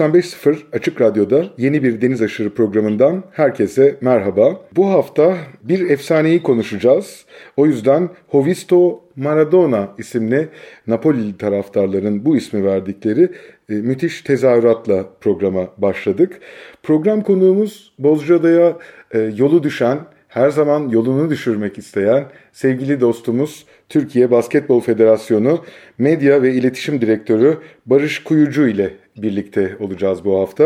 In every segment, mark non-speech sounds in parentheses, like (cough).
...95.0 Açık Radyo'da yeni bir Deniz Aşırı programından herkese merhaba. Bu hafta bir efsaneyi konuşacağız. O yüzden Hovisto Maradona isimli Napoli taraftarların bu ismi verdikleri e, müthiş tezahüratla programa başladık. Program konuğumuz Bozcaada'ya e, yolu düşen, her zaman yolunu düşürmek isteyen sevgili dostumuz Türkiye Basketbol Federasyonu Medya ve İletişim Direktörü Barış Kuyucu ile birlikte olacağız bu hafta.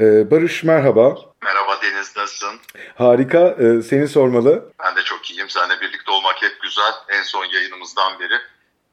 Ee, Barış merhaba. Merhaba Deniz nasılsın? Harika ee, seni sormalı. Ben de çok iyiyim. Seninle birlikte olmak hep güzel. En son yayınımızdan beri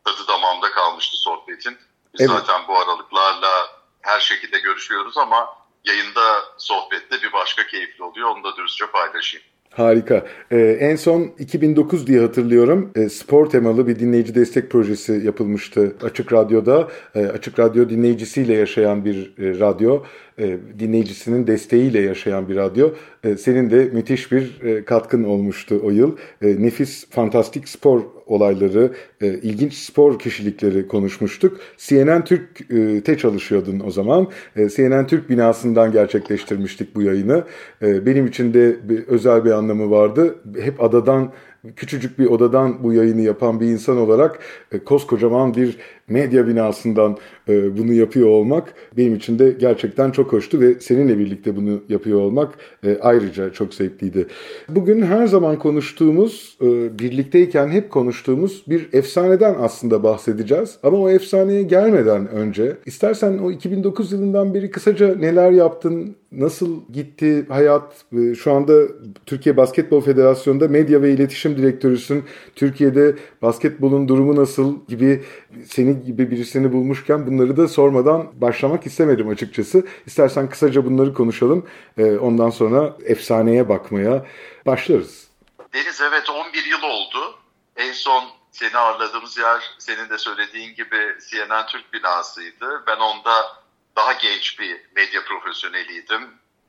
tadı damağımda kalmıştı sohbetin. Biz evet. zaten bu aralıklarla her şekilde görüşüyoruz ama yayında sohbette bir başka keyifli oluyor. Onu da dürüstçe paylaşayım. Harika. Ee, en son 2009 diye hatırlıyorum. Ee, spor temalı bir dinleyici destek projesi yapılmıştı Açık Radyo'da. Ee, Açık Radyo dinleyicisiyle yaşayan bir e, radyo. E, dinleyicisinin desteğiyle yaşayan bir radyo. E, senin de müthiş bir e, katkın olmuştu o yıl. Nefis, fantastik spor olayları, ilginç spor kişilikleri konuşmuştuk. CNN Türk'te çalışıyordun o zaman. CNN Türk binasından gerçekleştirmiştik bu yayını. Benim için de bir özel bir anlamı vardı. Hep adadan küçücük bir odadan bu yayını yapan bir insan olarak koskocaman bir medya binasından e, bunu yapıyor olmak benim için de gerçekten çok hoştu ve seninle birlikte bunu yapıyor olmak e, ayrıca çok zevkliydi. Bugün her zaman konuştuğumuz, e, birlikteyken hep konuştuğumuz bir efsaneden aslında bahsedeceğiz. Ama o efsaneye gelmeden önce istersen o 2009 yılından beri kısaca neler yaptın, nasıl gitti hayat? E, şu anda Türkiye Basketbol Federasyonu'nda medya ve iletişim direktörüsün. Türkiye'de basketbolun durumu nasıl gibi seni gibi birisini bulmuşken bunları da sormadan başlamak istemedim açıkçası. İstersen kısaca bunları konuşalım. Ee, ondan sonra efsaneye bakmaya başlarız. Deniz evet 11 yıl oldu. En son seni ağırladığımız yer senin de söylediğin gibi CNN Türk binasıydı. Ben onda daha genç bir medya profesyoneliydim.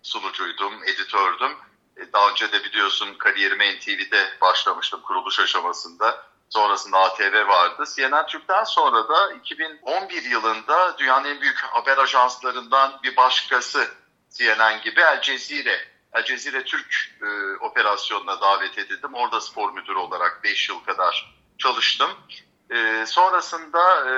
Sunucuydum, editördüm. E, daha önce de biliyorsun kariyerime NTV'de başlamıştım kuruluş aşamasında Sonrasında ATV vardı. CNN Türk'ten sonra da 2011 yılında dünyanın en büyük haber ajanslarından bir başkası CNN gibi El Cezire. El Cezire Türk e, operasyonuna davet edildim. Orada spor müdürü olarak 5 yıl kadar çalıştım. E, sonrasında e,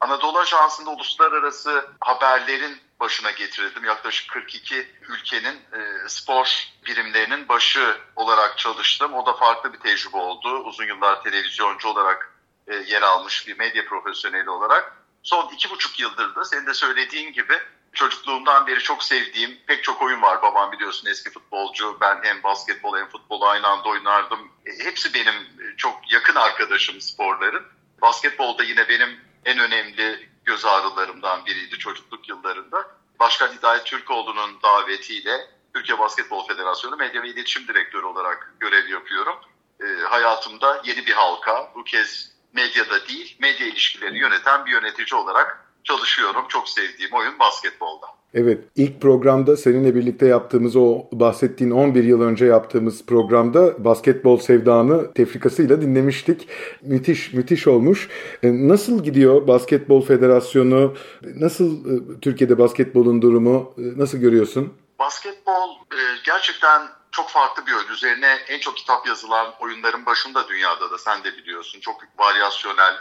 Anadolu Ajansı'nda uluslararası haberlerin başına getirildim. Yaklaşık 42 ülkenin e, spor birimlerinin başı olarak çalıştım. O da farklı bir tecrübe oldu. Uzun yıllar televizyoncu olarak e, yer almış bir medya profesyoneli olarak. Son iki buçuk yıldır da senin de söylediğin gibi çocukluğumdan beri çok sevdiğim pek çok oyun var. Babam biliyorsun eski futbolcu. Ben hem basketbol hem futbol aynı anda oynardım. E, hepsi benim çok yakın arkadaşım sporların. Basketbolda yine benim en önemli göz ağrılarımdan biriydi çocukluk yıllarında. Başkan Hidayet Türkoğlu'nun davetiyle Türkiye Basketbol Federasyonu Medya ve İletişim Direktörü olarak görev yapıyorum. E, hayatımda yeni bir halka, bu kez medyada değil, medya ilişkileri yöneten bir yönetici olarak çalışıyorum. Çok sevdiğim oyun basketbolda. Evet, ilk programda seninle birlikte yaptığımız o bahsettiğin 11 yıl önce yaptığımız programda basketbol sevdanı tefrikasıyla dinlemiştik. Müthiş, müthiş olmuş. E, nasıl gidiyor Basketbol Federasyonu? Nasıl e, Türkiye'de basketbolun durumu? E, nasıl görüyorsun? Basketbol gerçekten çok farklı bir oyun. Üzerine en çok kitap yazılan oyunların başında dünyada da sen de biliyorsun. Çok varyasyonel,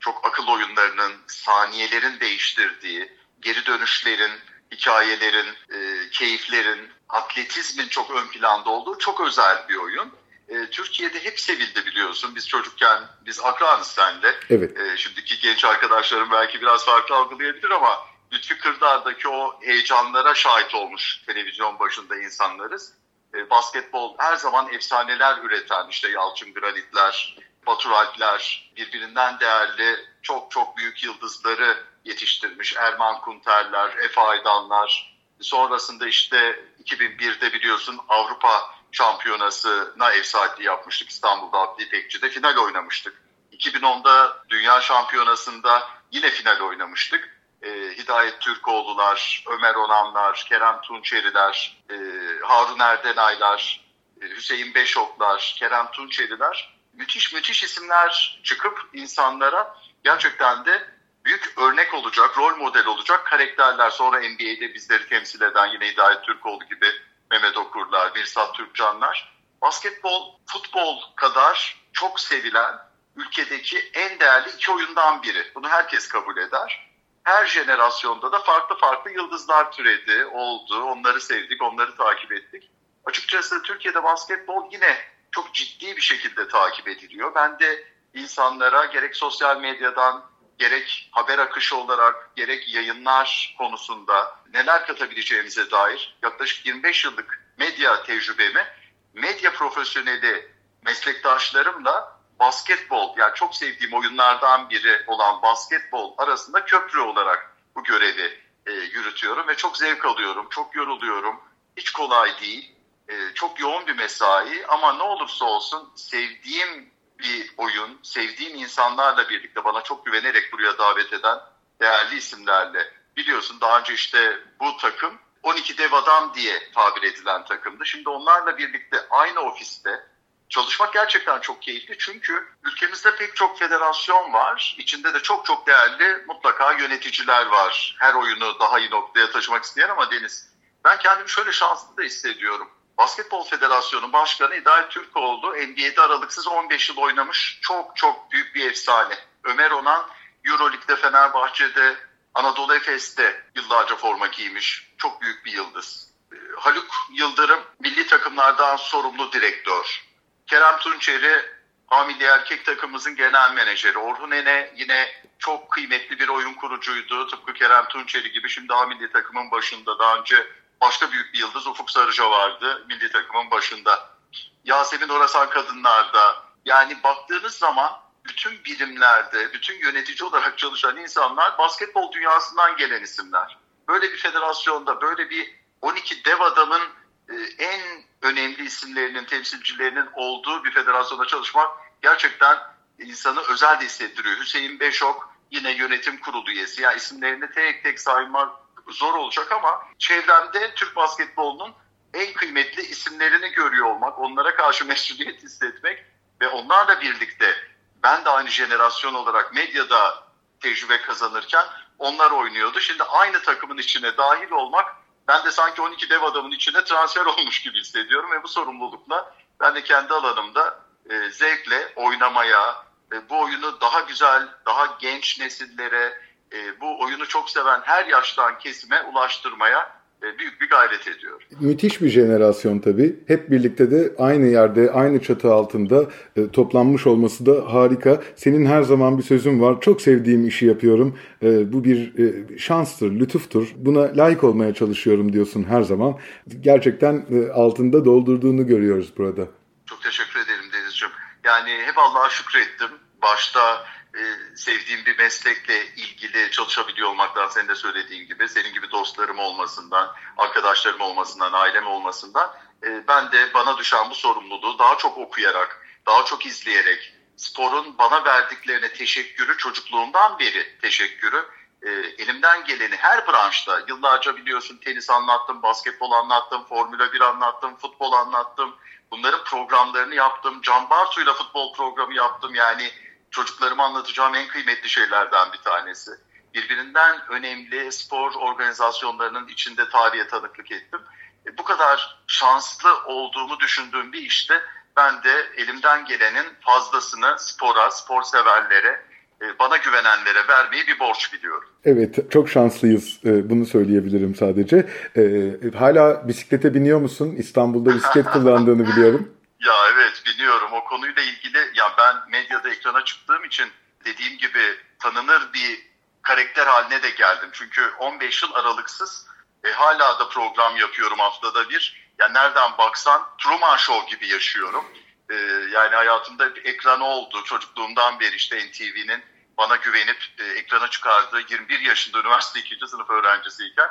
çok akıl oyunlarının, saniyelerin değiştirdiği, geri dönüşlerin, hikayelerin, e, keyiflerin, atletizmin çok ön planda olduğu çok özel bir oyun. E, Türkiye'de hep sevildi biliyorsun. Biz çocukken, biz akranız sende. Evet. E, şimdiki genç arkadaşlarım belki biraz farklı algılayabilir ama Lütfi Kırdar'daki o heyecanlara şahit olmuş televizyon başında insanlarız. E, basketbol her zaman efsaneler üreten işte Yalçın Granitler, Batur Alpler, birbirinden değerli çok çok büyük yıldızları yetiştirmiş. Erman Kunterler, Efe Aydanlar. Sonrasında işte 2001'de biliyorsun Avrupa Şampiyonası'na ev sahipliği yapmıştık İstanbul'da Abdi İpekçi'de final oynamıştık. 2010'da Dünya Şampiyonası'nda yine final oynamıştık. E, Hidayet Türkoğlu'lar, Ömer Onanlar, Kerem Tunçeriler, e, Harun Erdenaylar, e, Hüseyin Beşoklar, Kerem Tunçeriler müthiş müthiş isimler çıkıp insanlara gerçekten de büyük örnek olacak, rol model olacak karakterler. Sonra NBA'de bizleri temsil eden yine Hidayet Türkoğlu gibi Mehmet Okurlar, Mirsat Türkcanlar. Basketbol, futbol kadar çok sevilen ülkedeki en değerli iki oyundan biri. Bunu herkes kabul eder. Her jenerasyonda da farklı farklı yıldızlar türedi, oldu. Onları sevdik, onları takip ettik. Açıkçası Türkiye'de basketbol yine çok ciddi bir şekilde takip ediliyor. Ben de insanlara gerek sosyal medyadan, gerek haber akışı olarak, gerek yayınlar konusunda neler katabileceğimize dair yaklaşık 25 yıllık medya tecrübemi medya profesyoneli meslektaşlarımla basketbol yani çok sevdiğim oyunlardan biri olan basketbol arasında köprü olarak bu görevi e, yürütüyorum ve çok zevk alıyorum, çok yoruluyorum. Hiç kolay değil, e, çok yoğun bir mesai ama ne olursa olsun sevdiğim bir oyun, sevdiğim insanlarla birlikte bana çok güvenerek buraya davet eden değerli isimlerle. Biliyorsun daha önce işte bu takım 12 dev adam diye tabir edilen takımdı. Şimdi onlarla birlikte aynı ofiste çalışmak gerçekten çok keyifli. Çünkü ülkemizde pek çok federasyon var. İçinde de çok çok değerli mutlaka yöneticiler var. Her oyunu daha iyi noktaya taşımak isteyen ama Deniz ben kendimi şöyle şanslı da hissediyorum. Basketbol Federasyonu Başkanı Hidayet Türkoğlu NBA'de aralıksız 15 yıl oynamış çok çok büyük bir efsane. Ömer Onan Euroleague'de Fenerbahçe'de Anadolu Efes'te yıllarca forma giymiş. Çok büyük bir yıldız. Ee, Haluk Yıldırım milli takımlardan sorumlu direktör. Kerem Tunçeri Hamili erkek takımımızın genel menajeri. Orhun Ene yine çok kıymetli bir oyun kurucuydu. Tıpkı Kerem Tunçeri gibi şimdi milli takımın başında. Daha önce başka büyük bir yıldız Ufuk Sarıca vardı milli takımın başında. Yasemin Orasan kadınlarda. Yani baktığınız zaman bütün birimlerde, bütün yönetici olarak çalışan insanlar basketbol dünyasından gelen isimler. Böyle bir federasyonda, böyle bir 12 dev adamın e, en önemli isimlerinin, temsilcilerinin olduğu bir federasyonda çalışmak gerçekten insanı özel de hissettiriyor. Hüseyin Beşok yine yönetim kurulu üyesi. Yani isimlerini tek tek saymak zor olacak ama çevremde Türk basketbolunun en kıymetli isimlerini görüyor olmak, onlara karşı mesuliyet hissetmek ve onlarla birlikte ben de aynı jenerasyon olarak medyada tecrübe kazanırken onlar oynuyordu. Şimdi aynı takımın içine dahil olmak ben de sanki 12 dev adamın içine transfer (laughs) olmuş gibi hissediyorum ve bu sorumlulukla ben de kendi alanımda e, zevkle oynamaya, e, bu oyunu daha güzel, daha genç nesillere, e, bu oyunu çok seven her yaştan kesime ulaştırmaya e, büyük bir gayret ediyor. Müthiş bir jenerasyon tabii. Hep birlikte de aynı yerde, aynı çatı altında e, toplanmış olması da harika. Senin her zaman bir sözün var. Çok sevdiğim işi yapıyorum. E, bu bir e, şanstır, lütuftur. Buna layık olmaya çalışıyorum diyorsun her zaman. Gerçekten e, altında doldurduğunu görüyoruz burada. Çok teşekkür ederim Denizciğim. Yani hep Allah'a şükrettim. Başta e, sevdiğim bir meslekle ilgili çalışabiliyor olmaktan senin de söylediğin gibi senin gibi dostlarım olmasından, arkadaşlarım olmasından, ailem olmasından e, ben de bana düşen bu sorumluluğu daha çok okuyarak, daha çok izleyerek, sporun bana verdiklerine teşekkürü çocukluğumdan beri teşekkürü e, elimden geleni her branşta yıllarca biliyorsun tenis anlattım, basketbol anlattım, Formula 1 anlattım, futbol anlattım. Bunların programlarını yaptım. Can Bartu'yla futbol programı yaptım. Yani çocuklarıma anlatacağım en kıymetli şeylerden bir tanesi. Birbirinden önemli spor organizasyonlarının içinde tarihe tanıklık ettim. E, bu kadar şanslı olduğumu düşündüğüm bir işte ben de elimden gelenin fazlasını spora, spor severlere, e, bana güvenenlere vermeyi bir borç biliyorum. Evet, çok şanslıyız. E, bunu söyleyebilirim sadece. E, hala bisiklete biniyor musun? İstanbul'da bisiklet (laughs) kullandığını biliyorum. Ya evet, biliyorum. O konuyla ilgili ya ben medyada ekrana çıktığım için dediğim gibi tanınır bir karakter haline de geldim. Çünkü 15 yıl aralıksız e, hala da program yapıyorum haftada bir. Yani nereden baksan Truman Show gibi yaşıyorum. E, yani hayatımda bir ekranı oldu. Çocukluğumdan beri işte NTV'nin bana güvenip e, ekrana çıkardığı 21 yaşında üniversite 2. sınıf öğrencisiyken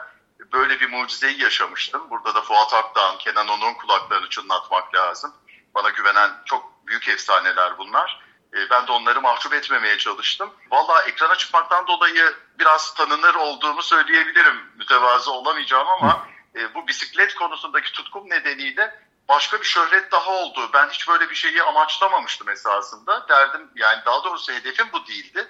böyle bir mucizeyi yaşamıştım. Burada da Fuat Akdağ'ın, Kenan Onur'un kulaklarını çınlatmak lazım. Bana güvenen çok büyük efsaneler bunlar. E, ben de onları mahcup etmemeye çalıştım. Valla ekrana çıkmaktan dolayı biraz tanınır olduğumu söyleyebilirim. Mütevazı olamayacağım ama e, bu bisiklet konusundaki tutkum nedeniyle başka bir şöhret daha oldu. Ben hiç böyle bir şeyi amaçlamamıştım esasında. Derdim yani daha doğrusu hedefim bu değildi.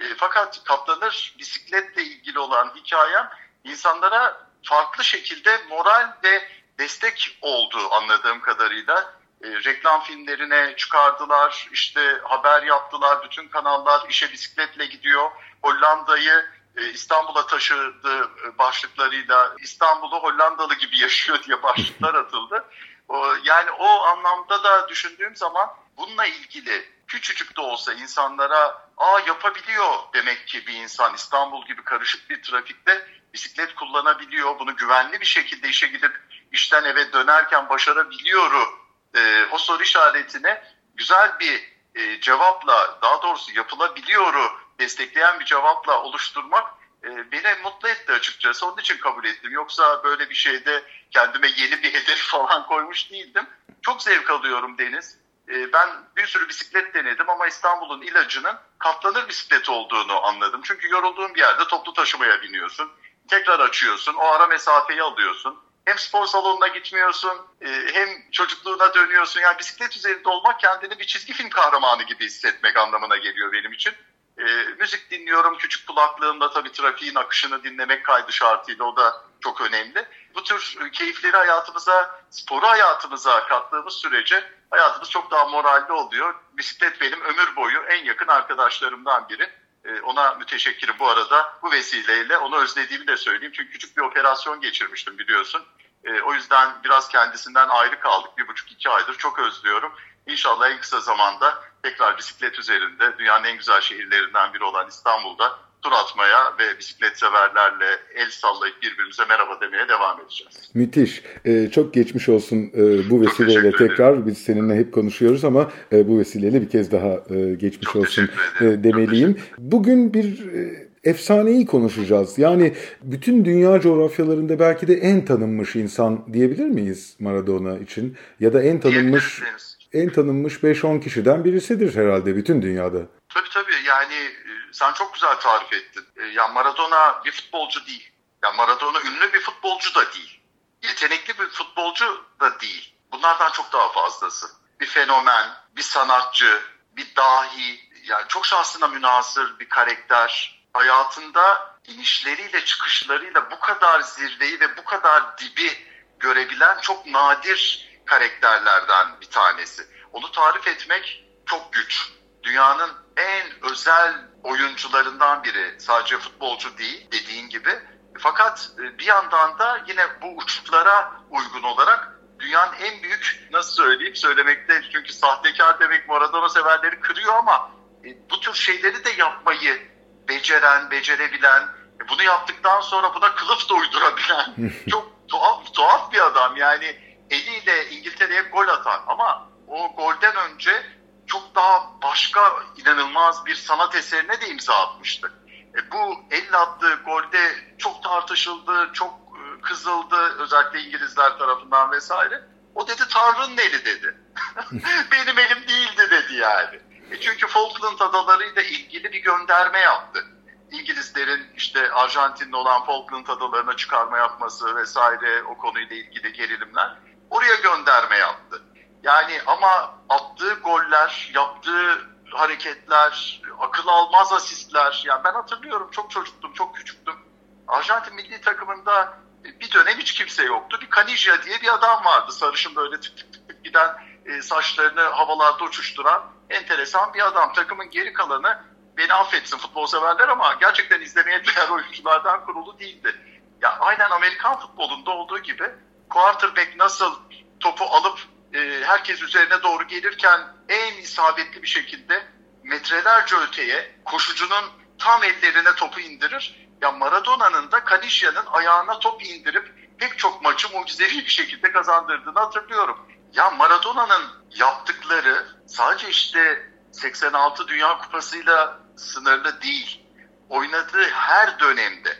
E, fakat katlanır bisikletle ilgili olan hikayem insanlara farklı şekilde moral ve destek oldu anladığım kadarıyla. E, reklam filmlerine çıkardılar, işte haber yaptılar, bütün kanallar işe bisikletle gidiyor. Hollanda'yı e, İstanbul'a taşıdı e, başlıklarıyla İstanbul'u Hollandalı gibi (laughs) yaşıyor diye başlıklar atıldı. O, yani o anlamda da düşündüğüm zaman bununla ilgili küçücük de olsa insanlara aa yapabiliyor demek ki bir insan İstanbul gibi karışık bir trafikte bisiklet kullanabiliyor. Bunu güvenli bir şekilde işe gidip işten eve dönerken başarabiliyor. E, o soru işaretine güzel bir e, cevapla daha doğrusu yapılabiliyoru destekleyen bir cevapla oluşturmak e, beni mutlu etti açıkçası. Onun için kabul ettim. Yoksa böyle bir şeyde kendime yeni bir hedef (laughs) falan koymuş değildim. Çok zevk alıyorum Deniz. E, ben bir sürü bisiklet denedim ama İstanbul'un ilacının katlanır bisiklet olduğunu anladım. Çünkü yorulduğun bir yerde toplu taşımaya biniyorsun. Tekrar açıyorsun. O ara mesafeyi alıyorsun. Hem spor salonuna gitmiyorsun e, hem çocukluğuna dönüyorsun. Yani bisiklet üzerinde olmak kendini bir çizgi film kahramanı gibi hissetmek anlamına geliyor benim için. E, müzik dinliyorum küçük kulaklığımda tabii trafiğin akışını dinlemek kaydı şartıyla o da çok önemli. Bu tür keyifleri hayatımıza, sporu hayatımıza kattığımız sürece hayatımız çok daha moralli oluyor. Bisiklet benim ömür boyu en yakın arkadaşlarımdan biri. E, ona müteşekkirim bu arada. Bu vesileyle onu özlediğimi de söyleyeyim. Çünkü küçük bir operasyon geçirmiştim biliyorsun. E, o yüzden biraz kendisinden ayrı kaldık. Bir buçuk iki aydır çok özlüyorum. İnşallah en kısa zamanda tekrar bisiklet üzerinde dünyanın en güzel şehirlerinden biri olan İstanbul'da tur atmaya ve bisiklet severlerle el sallayıp birbirimize merhaba demeye devam edeceğiz. Müthiş. Ee, çok geçmiş olsun e, bu vesileyle tekrar. Biz seninle hep konuşuyoruz ama e, bu vesileyle bir kez daha e, geçmiş çok olsun e, demeliyim. Bugün bir e, efsaneyi konuşacağız. Yani bütün dünya coğrafyalarında belki de en tanınmış insan diyebilir miyiz Maradona için? Ya da en tanınmış en tanınmış 5-10 kişiden birisidir herhalde bütün dünyada. Tabii tabii yani e, sen çok güzel tarif ettin. E, ya Maradona bir futbolcu değil. Ya Maradona ünlü bir futbolcu da değil. Yetenekli bir futbolcu da değil. Bunlardan çok daha fazlası. Bir fenomen, bir sanatçı, bir dahi, yani çok şansına münasır bir karakter. Hayatında inişleriyle çıkışlarıyla bu kadar zirveyi ve bu kadar dibi görebilen çok nadir karakterlerden bir tanesi. Onu tarif etmek çok güç. Dünyanın en özel oyuncularından biri. Sadece futbolcu değil dediğin gibi. Fakat e, bir yandan da yine bu uçlara uygun olarak dünyanın en büyük nasıl söyleyeyim söylemekte çünkü sahtekar demek Maradona severleri kırıyor ama e, bu tür şeyleri de yapmayı beceren, becerebilen, e, bunu yaptıktan sonra buna kılıf da uydurabilen (laughs) çok tuhaf, tuhaf bir adam yani eliyle İngiltere'ye gol atan ama o golden önce çok daha başka inanılmaz bir sanat eserine de imza atmıştı. E, bu elle attığı golde çok tartışıldı, çok e, kızıldı özellikle İngilizler tarafından vesaire. O dedi Tanrı'nın eli dedi. (laughs) (laughs) Benim elim değildi dedi yani. E çünkü Falkland adalarıyla ilgili bir gönderme yaptı. İngilizlerin işte Arjantin'le olan Falkland adalarına çıkarma yapması vesaire o konuyla ilgili gerilimler oraya gönderme yaptı. Yani ama attığı goller, yaptığı hareketler, akıl almaz asistler. Yani ben hatırlıyorum çok çocuktum, çok küçüktüm. Arjantin milli takımında bir dönem hiç kimse yoktu. Bir Canija diye bir adam vardı. Sarışın böyle tık tık tık, tık giden e, saçlarını havalarda uçuşturan enteresan bir adam. Takımın geri kalanı beni affetsin futbol severler ama gerçekten izlemeye değer oyunculardan kurulu değildi. Ya aynen Amerikan futbolunda olduğu gibi quarterback nasıl topu alıp e, herkes üzerine doğru gelirken en isabetli bir şekilde metrelerce öteye koşucunun tam ellerine topu indirir. Ya Maradona'nın da Kanişya'nın ayağına top indirip pek çok maçı mucizevi bir şekilde kazandırdığını hatırlıyorum. Ya Maradona'nın yaptıkları sadece işte 86 Dünya Kupası'yla sınırlı değil. Oynadığı her dönemde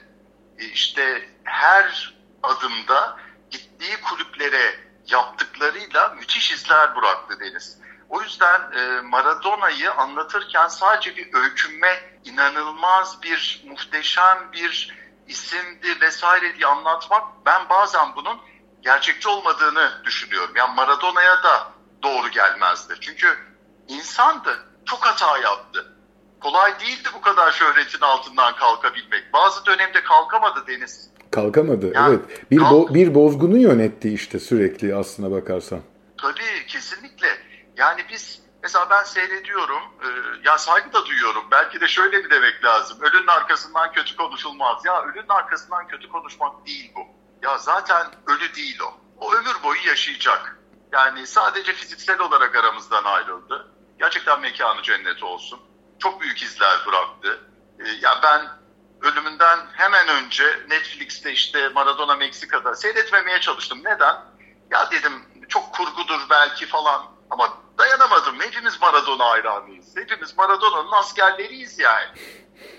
e, işte her adımda gittiği kulüplere yaptıklarıyla müthiş izler bıraktı Deniz. O yüzden e, Maradona'yı anlatırken sadece bir öykünme, inanılmaz bir, muhteşem bir isimdi vesaire diye anlatmak ben bazen bunun gerçekçi olmadığını düşünüyorum. Yani Maradona'ya da doğru gelmezdi. Çünkü insandı, çok hata yaptı. Kolay değildi bu kadar şöhretin altından kalkabilmek. Bazı dönemde kalkamadı Deniz. Kalkamadı, ya, evet. Bir, kalk... bo bir bozgunu yönetti işte sürekli aslına bakarsan. Tabii, kesinlikle. Yani biz mesela ben seyrediyorum, e, ya saygı da duyuyorum. Belki de şöyle mi demek lazım? Ölünün arkasından kötü konuşulmaz. Ya ölünün arkasından kötü konuşmak değil bu. Ya zaten ölü değil o. O ömür boyu yaşayacak. Yani sadece fiziksel olarak aramızdan ayrıldı. Gerçekten mekanı cennet olsun. Çok büyük izler bıraktı. E, ya ben ölümünden hemen önce Netflix'te işte Maradona Meksika'da seyretmemeye çalıştım. Neden? Ya dedim çok kurgudur belki falan ama dayanamadım. Hepimiz Maradona hayranıyız. Hepimiz Maradona'nın askerleriyiz yani.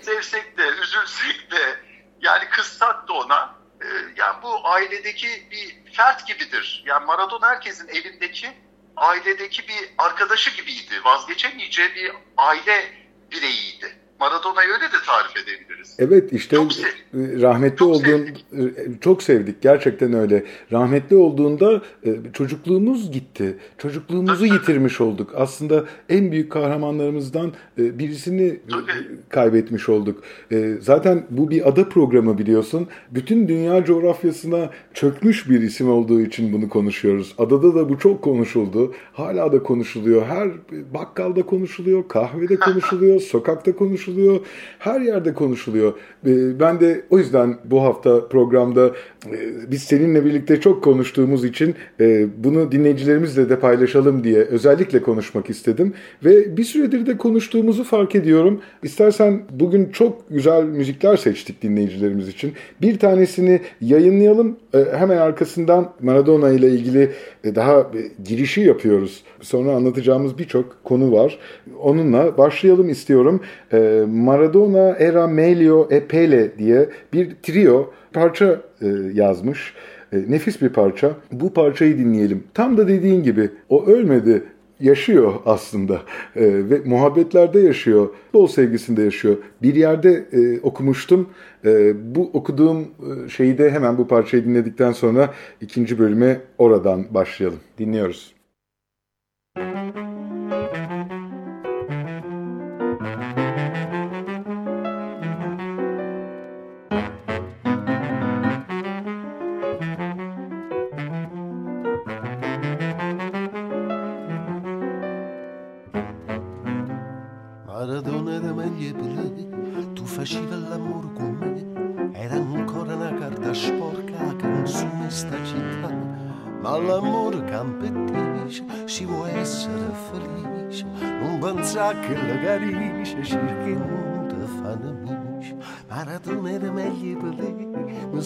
Sevsek de, üzülsek de, yani kızsak da ona. E, yani bu ailedeki bir fert gibidir. Yani Maradona herkesin evindeki, ailedeki bir arkadaşı gibiydi. Vazgeçemeyeceği bir aile bireyiydi. Maradona'yı öyle de tarif edebiliriz. Evet işte çok rahmetli çok olduğun sevdik. çok sevdik gerçekten öyle. Rahmetli olduğunda e, çocukluğumuz gitti. Çocukluğumuzu tabii, yitirmiş tabii. olduk. Aslında en büyük kahramanlarımızdan e, birisini tabii. kaybetmiş olduk. E, zaten bu bir ada programı biliyorsun. Bütün dünya coğrafyasına çökmüş bir isim olduğu için bunu konuşuyoruz. Adada da bu çok konuşuldu. Hala da konuşuluyor. Her bakkalda konuşuluyor, kahvede (laughs) konuşuluyor, sokakta konuşuluyor konuşuluyor. Her yerde konuşuluyor. Ee, ben de o yüzden bu hafta programda e, biz seninle birlikte çok konuştuğumuz için e, bunu dinleyicilerimizle de paylaşalım diye özellikle konuşmak istedim. Ve bir süredir de konuştuğumuzu fark ediyorum. İstersen bugün çok güzel müzikler seçtik dinleyicilerimiz için. Bir tanesini yayınlayalım. E, hemen arkasından Maradona ile ilgili daha girişi yapıyoruz. Sonra anlatacağımız birçok konu var. Onunla başlayalım istiyorum. Maradona Era Melio e Pele diye bir trio parça e, yazmış. E, nefis bir parça. Bu parçayı dinleyelim. Tam da dediğin gibi o ölmedi yaşıyor aslında e, ve muhabbetlerde yaşıyor, bol sevgisinde yaşıyor. Bir yerde e, okumuştum. E, bu okuduğum e, şeyi de hemen bu parçayı dinledikten sonra ikinci bölüme oradan başlayalım. Dinliyoruz.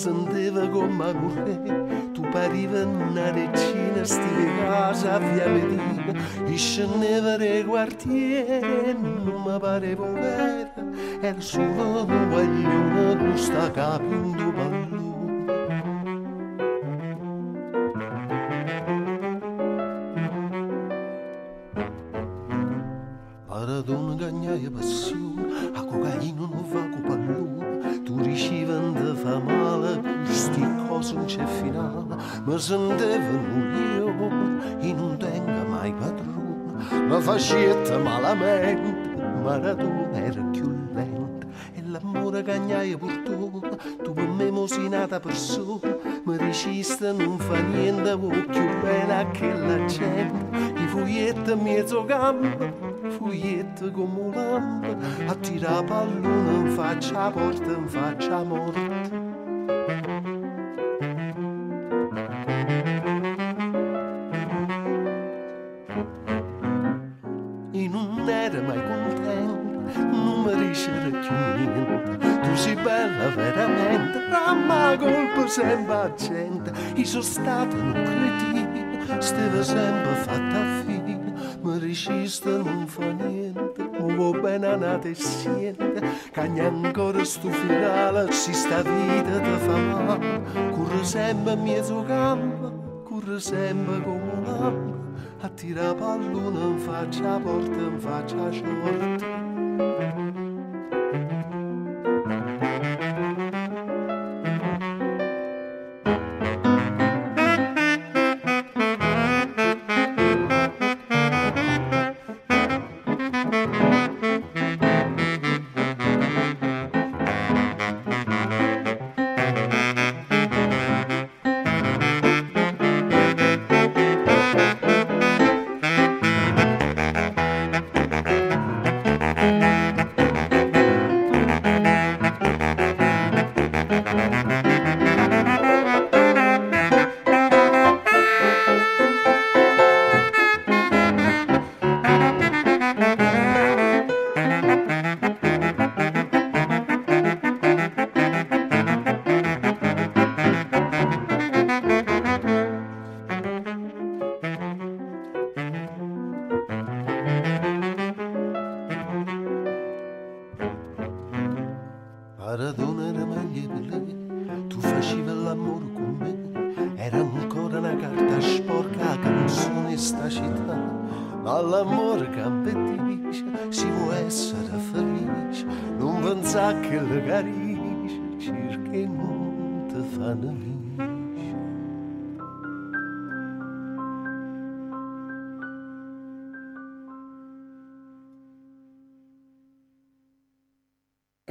Sentiva come a morire tu pariva una regina stile casa via Medina. E scendeva dai quartieri non mi pareva vera era solo un guaglione con sta capendo pallone mi faceva malamente Maradona era più lenta e l'amore cagnaia portò tu per me mosinata persona mi diciste non fa niente più bella che la gente fuietta mezzo gamba, fuietta come un lampo, a tirare pallone in faccia porta, in faccia morta. E sempre accenta. Io sono stata un cretino, stava sempre fatta fine. Mi riscista non fa niente, mi va bene a nata e siente. Cagna ancora sto finale, si sta vita da fa male. Corre sempre a mezzo campo, corre sempre come un. A tirare pallone in faccia porta, in faccia short.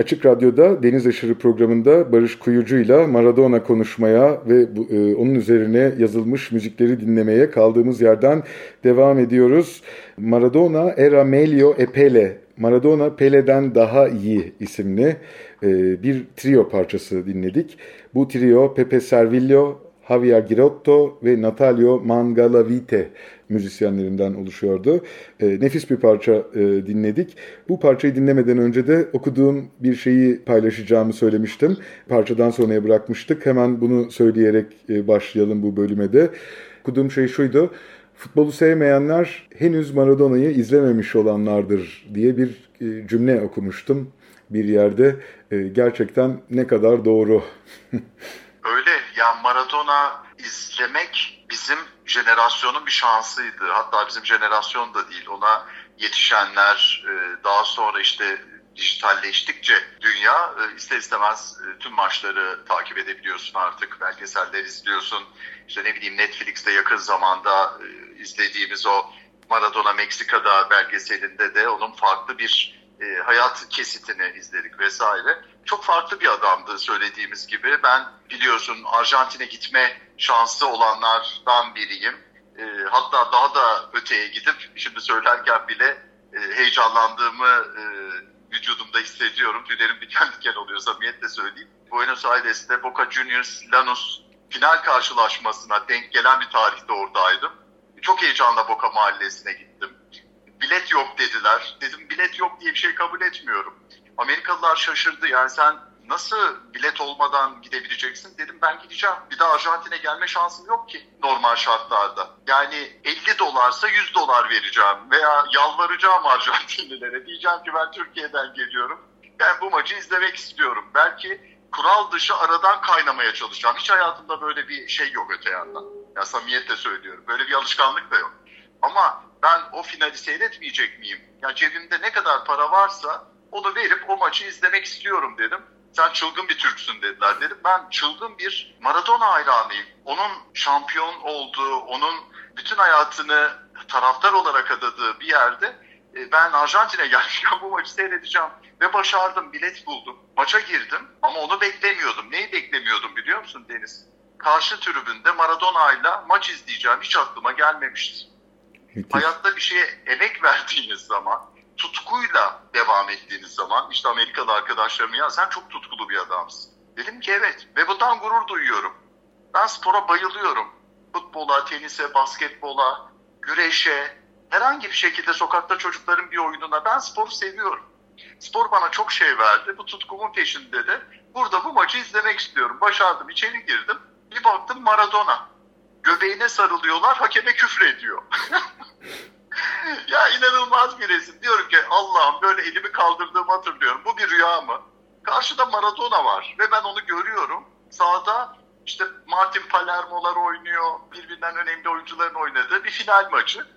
Açık Radyo'da Deniz Aşırı programında Barış Kuyucu'yla Maradona konuşmaya ve bu, e, onun üzerine yazılmış müzikleri dinlemeye kaldığımız yerden devam ediyoruz. Maradona era meglio e Pele, Maradona Pele'den daha iyi isimli e, bir trio parçası dinledik. Bu trio Pepe Servillo, Javier Girotto ve Natalio Mangalavite müzisyenlerinden oluşuyordu. E, nefis bir parça e, dinledik. Bu parçayı dinlemeden önce de okuduğum bir şeyi paylaşacağımı söylemiştim. Parçadan sonraya bırakmıştık. Hemen bunu söyleyerek e, başlayalım bu bölüme de. Okuduğum şey şuydu. Futbolu sevmeyenler henüz Maradona'yı izlememiş olanlardır diye bir e, cümle okumuştum bir yerde. E, gerçekten ne kadar doğru. (laughs) Öyle ya Maradona izlemek bizim jenerasyonun bir şansıydı. Hatta bizim jenerasyon da değil. Ona yetişenler e, daha sonra işte dijitalleştikçe dünya e, ister istemez e, tüm maçları takip edebiliyorsun artık. Belgeseller izliyorsun. İşte ne bileyim Netflix'te yakın zamanda izlediğimiz o Maradona Meksika'da belgeselinde de onun farklı bir hayat kesitini izledik vesaire. Çok farklı bir adamdı söylediğimiz gibi. Ben biliyorsun Arjantin'e gitme şansı olanlardan biriyim. E, hatta daha da öteye gidip şimdi söylerken bile e, heyecanlandığımı e, vücudumda hissediyorum. Tüylerim diken diken oluyor samimiyetle söyleyeyim. Buenos Aires'te Boca Juniors Lanús final karşılaşmasına denk gelen bir tarihte oradaydım. Çok heyecanla Boca mahallesine gittim. Bilet yok dediler. Dedim bilet yok diye bir şey kabul etmiyorum. Amerikalılar şaşırdı. Yani sen nasıl bilet olmadan gidebileceksin? Dedim ben gideceğim. Bir daha Arjantin'e gelme şansım yok ki normal şartlarda. Yani 50 dolarsa 100 dolar vereceğim veya yalvaracağım Arjantinlilere. Diyeceğim ki ben Türkiye'den geliyorum. Ben bu maçı izlemek istiyorum. Belki kural dışı aradan kaynamaya çalışacağım. Hiç hayatımda böyle bir şey yok öte yandan. Ya samimiyetle söylüyorum. Böyle bir alışkanlık da yok. Ama ben o finali seyretmeyecek miyim? Ya cebimde ne kadar para varsa onu verip o maçı izlemek istiyorum dedim. Sen çılgın bir Türksün dediler dedim. Ben çılgın bir Maradona hayranıyım. Onun şampiyon olduğu, onun bütün hayatını taraftar olarak adadığı bir yerde e, ben Arjantin'e (laughs) gelmişken bu maçı seyredeceğim. Ve başardım, bilet buldum. Maça girdim ama onu beklemiyordum. Neyi beklemiyordum biliyor musun Deniz? Karşı tribünde Maradona ile maç izleyeceğim hiç aklıma gelmemişti. Hayatta bir şeye emek verdiğiniz zaman, tutkuyla devam ettiğiniz zaman, işte Amerikalı arkadaşlarım ya sen çok tutkulu bir adamsın. Dedim ki evet ve bundan gurur duyuyorum. Ben spora bayılıyorum. Futbola, tenise, basketbola, güreşe, herhangi bir şekilde sokakta çocukların bir oyununa ben sporu seviyorum. Spor bana çok şey verdi. Bu tutkumun peşinde de burada bu maçı izlemek istiyorum. Başardım, içeri girdim. Bir baktım Maradona. Göbeğine sarılıyorlar, hakeme küfür ediyor. (laughs) ya inanılmaz bir resim. Diyorum ki Allah'ım böyle elimi kaldırdığımı hatırlıyorum. Bu bir rüya mı? Karşıda Maradona var ve ben onu görüyorum. Sağda işte Martin Palermo'lar oynuyor. Birbirinden önemli oyuncuların oynadığı bir final maçı.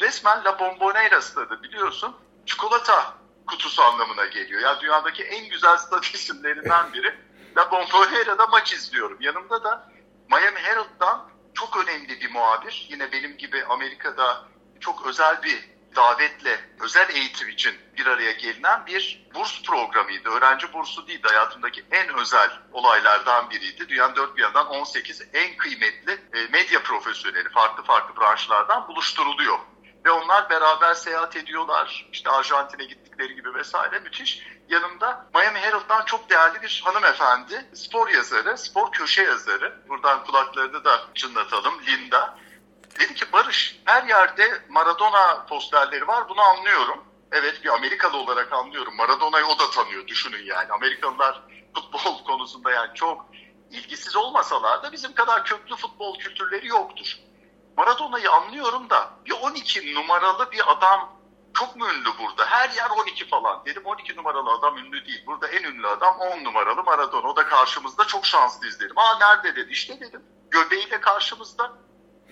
Resmen La Bombonera stadı biliyorsun. Çikolata kutusu anlamına geliyor. Ya dünyadaki en güzel stat (laughs) isimlerinden biri. La Bombonera'da maç izliyorum. Yanımda da Miami Herald'dan çok önemli bir muhabir. Yine benim gibi Amerika'da çok özel bir davetle özel eğitim için bir araya gelinen bir burs programıydı. Öğrenci bursu değildi. Hayatımdaki en özel olaylardan biriydi. Dünyanın dört bir yandan 18 en kıymetli e, medya profesyoneli farklı farklı branşlardan buluşturuluyor. Ve onlar beraber seyahat ediyorlar. İşte Arjantin'e gittikleri gibi vesaire müthiş. Yanımda Miami Herald'dan çok değerli bir hanımefendi, spor yazarı, spor köşe yazarı. Buradan kulaklarını da çınlatalım, Linda. Dedi ki Barış her yerde Maradona posterleri var bunu anlıyorum. Evet bir Amerikalı olarak anlıyorum. Maradona'yı o da tanıyor düşünün yani. Amerikalılar futbol (laughs) konusunda yani çok ilgisiz olmasalar da bizim kadar köklü futbol kültürleri yoktur. Maradona'yı anlıyorum da bir 12 numaralı bir adam çok mu ünlü burada? Her yer 12 falan. Dedim 12 numaralı adam ünlü değil. Burada en ünlü adam 10 numaralı Maradona. O da karşımızda çok şanslıyız dedim. Aa nerede dedi. İşte dedim. Göbeğiyle karşımızda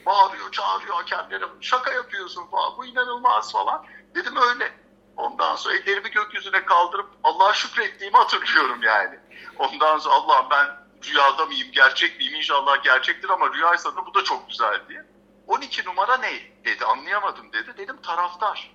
bağırıyor, çağırıyor hakemlere. Şaka yapıyorsun falan. Bu inanılmaz falan. Dedim öyle. Ondan sonra ellerimi gökyüzüne kaldırıp Allah'a şükrettiğimi hatırlıyorum yani. Ondan sonra Allah'ım ben rüyada mıyım, gerçek miyim? İnşallah gerçektir ama rüyaysa da bu da çok güzel diye. 12 numara ne dedi anlayamadım dedi. Dedim taraftar.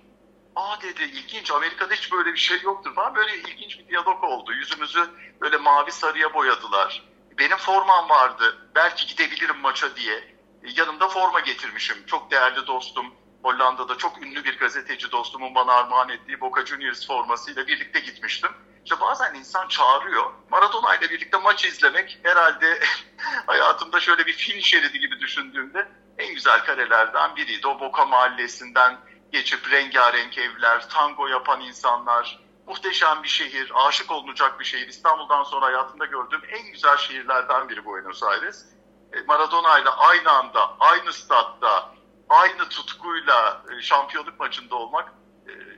Aa dedi ilginç Amerika'da hiç böyle bir şey yoktur falan. Böyle ilginç bir diyalog oldu. Yüzümüzü böyle mavi sarıya boyadılar. Benim formam vardı. Belki gidebilirim maça diye. Yanımda forma getirmişim. Çok değerli dostum Hollanda'da çok ünlü bir gazeteci dostumun bana armağan ettiği Boca Juniors formasıyla birlikte gitmiştim. İşte bazen insan çağırıyor. Maradona ile birlikte maç izlemek herhalde (laughs) hayatımda şöyle bir film şeridi gibi düşündüğümde en güzel karelerden biriydi. O Boca mahallesinden geçip rengarenk evler, tango yapan insanlar, muhteşem bir şehir, aşık olunacak bir şehir. İstanbul'dan sonra hayatımda gördüğüm en güzel şehirlerden biri Buenos Aires. Maradona ile aynı anda, aynı statta, aynı tutkuyla şampiyonluk maçında olmak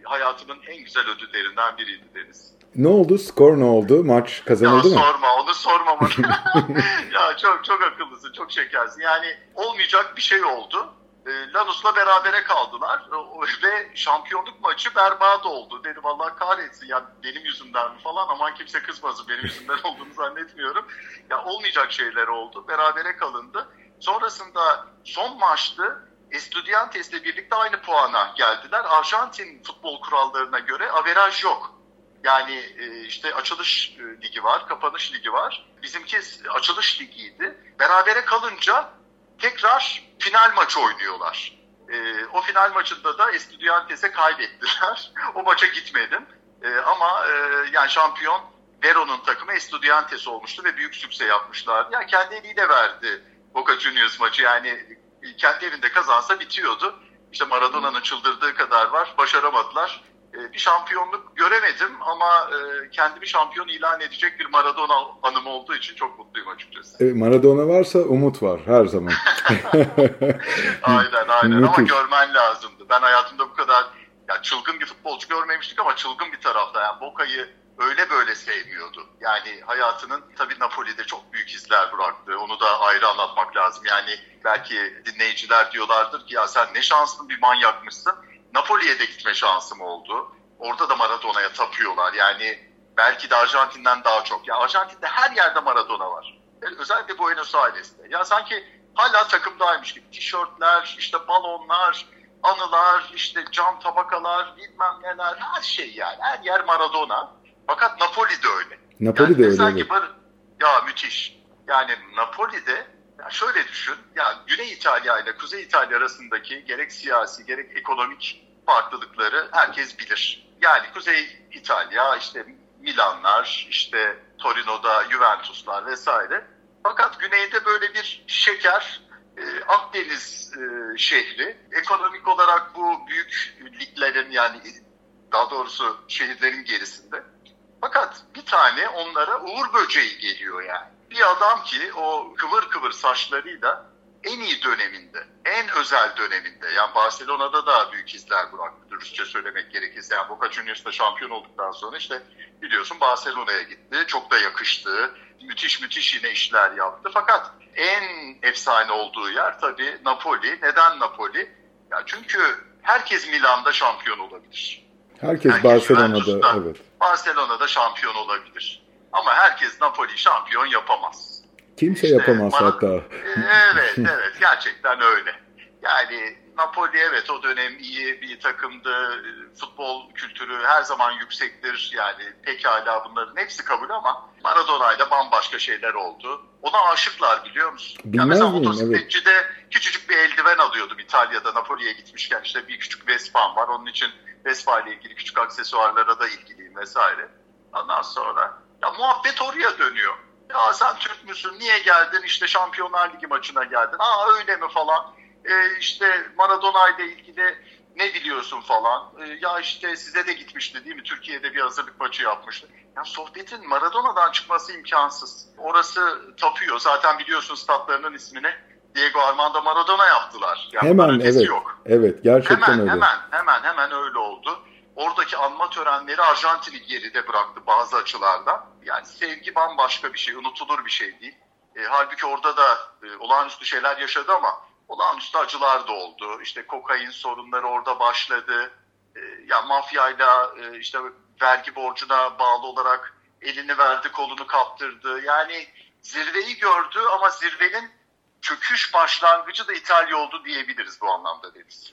hayatımın en güzel ödüllerinden biriydi Deniz. Ne oldu? Skor ne oldu? Maç kazanıldı ya mı? Sorma, onu sorma (laughs) ya çok çok akıllısın, çok şekersin. Yani olmayacak bir şey oldu. Lanus'la berabere kaldılar ve şampiyonluk maçı berbat oldu. Dedim Allah kahretsin ya benim yüzümden mi falan aman kimse kızmasın benim yüzümden (laughs) olduğunu zannetmiyorum. Ya olmayacak şeyler oldu. Berabere kalındı. Sonrasında son maçtı. Estudiantes'le birlikte aynı puana geldiler. Arjantin futbol kurallarına göre averaj yok. Yani işte açılış ligi var, kapanış ligi var. Bizimki açılış ligiydi. Berabere kalınca tekrar final maçı oynuyorlar. E, o final maçında da Estudiantes'e kaybettiler. (laughs) o maça gitmedim. E, ama e, yani şampiyon Veron'un takımı Estudiantes olmuştu ve büyük sükse yapmışlardı. Yani kendi eliyle verdi Boca Juniors maçı. Yani kendi evinde kazansa bitiyordu. İşte Maradona'nın çıldırdığı kadar var. Başaramadılar. Bir şampiyonluk göremedim ama kendimi şampiyon ilan edecek bir Maradona anım olduğu için çok mutluyum açıkçası. E, Maradona varsa umut var her zaman. (laughs) aynen aynen ama görmen lazımdı. Ben hayatımda bu kadar ya çılgın bir futbolcu görmemiştik ama çılgın bir tarafta. Yani Boca'yı öyle böyle sevmiyordu. Yani hayatının tabii Napoli'de çok büyük izler bıraktı. Onu da ayrı anlatmak lazım. Yani belki dinleyiciler diyorlardır ki ya sen ne şanslı bir manyakmışsın. Napoli'ye de gitme şansım oldu. Orada da Maradona'ya tapıyorlar. Yani belki de Arjantin'den daha çok. Ya Arjantin'de her yerde Maradona var. Özellikle Buenos Aires'te. Ya sanki hala takımdaymış gibi. Tişörtler, işte balonlar, anılar, işte cam tabakalar, bilmem neler, her şey yani. Her yer Maradona. Fakat Napoli de öyle. Napoli yani de öyle. Sanki bar- ya müthiş. Yani Napoli'de Yani şöyle düşün, yani Güney İtalya ile Kuzey İtalya arasındaki gerek siyasi gerek ekonomik farklılıkları herkes bilir. Yani Kuzey İtalya işte Milanlar, işte Torino'da Juventuslar vesaire. Fakat güneyde böyle bir şeker e, Akdeniz e, şehri. Ekonomik olarak bu büyük liglerin yani daha doğrusu şehirlerin gerisinde. Fakat bir tane onlara uğur böceği geliyor yani. Bir adam ki o kıvır kıvır saçlarıyla en iyi döneminde, en özel döneminde yani Barcelona'da da büyük izler bıraktı dürüstçe söylemek gerekirse. Yani Boca Juniors'ta şampiyon olduktan sonra işte biliyorsun Barcelona'ya gitti. Çok da yakıştı. Müthiş müthiş yine işler yaptı. Fakat en efsane olduğu yer tabii Napoli. Neden Napoli? Ya çünkü herkes Milan'da şampiyon olabilir. Herkes, herkes Barcelona'da evet. Barcelona'da şampiyon olabilir. Ama herkes Napoli şampiyon yapamaz. Kimse işte, yapamaz bana, hatta. Evet, (laughs) evet. Gerçekten öyle. Yani Napoli evet o dönem iyi bir takımdı. Futbol kültürü her zaman yüksektir. Yani pekala bunların hepsi kabul ama Maradona ile bambaşka şeyler oldu. Ona aşıklar biliyor musun? Bilmez yani mesela miyim? motosikletçide evet. küçücük bir eldiven alıyordum İtalya'da Napoli'ye gitmişken. işte bir küçük Vespa'm var. Onun için Vespa ile ilgili küçük aksesuarlara da ilgiliyim vesaire. Ondan sonra ya muhabbet oraya dönüyor. Ya sen Türk müsün? Niye geldin? İşte Şampiyonlar Ligi maçına geldin. Aa öyle mi falan. E, işte Maradona ile ilgili ne biliyorsun falan. E, ya işte size de gitmişti değil mi? Türkiye'de bir hazırlık maçı yapmıştı. Ya sohbetin Maradona'dan çıkması imkansız. Orası tapıyor. Zaten biliyorsun statlarının ismini Diego Armando Maradona yaptılar. Yani hemen evet. Yok. Evet gerçekten hemen, öyle. Hemen hemen hemen öyle oldu. Oradaki anma törenleri Arjantin'i geride bıraktı bazı açılardan. Yani sevgi bambaşka bir şey, unutulur bir şey değil. E, halbuki orada da e, olağanüstü şeyler yaşadı ama olağanüstü acılar da oldu. İşte kokain sorunları orada başladı. E, ya mafyayla e, işte vergi borcuna bağlı olarak elini verdi, kolunu kaptırdı. Yani zirveyi gördü ama zirvenin çöküş başlangıcı da İtalya oldu diyebiliriz bu anlamda Deniz.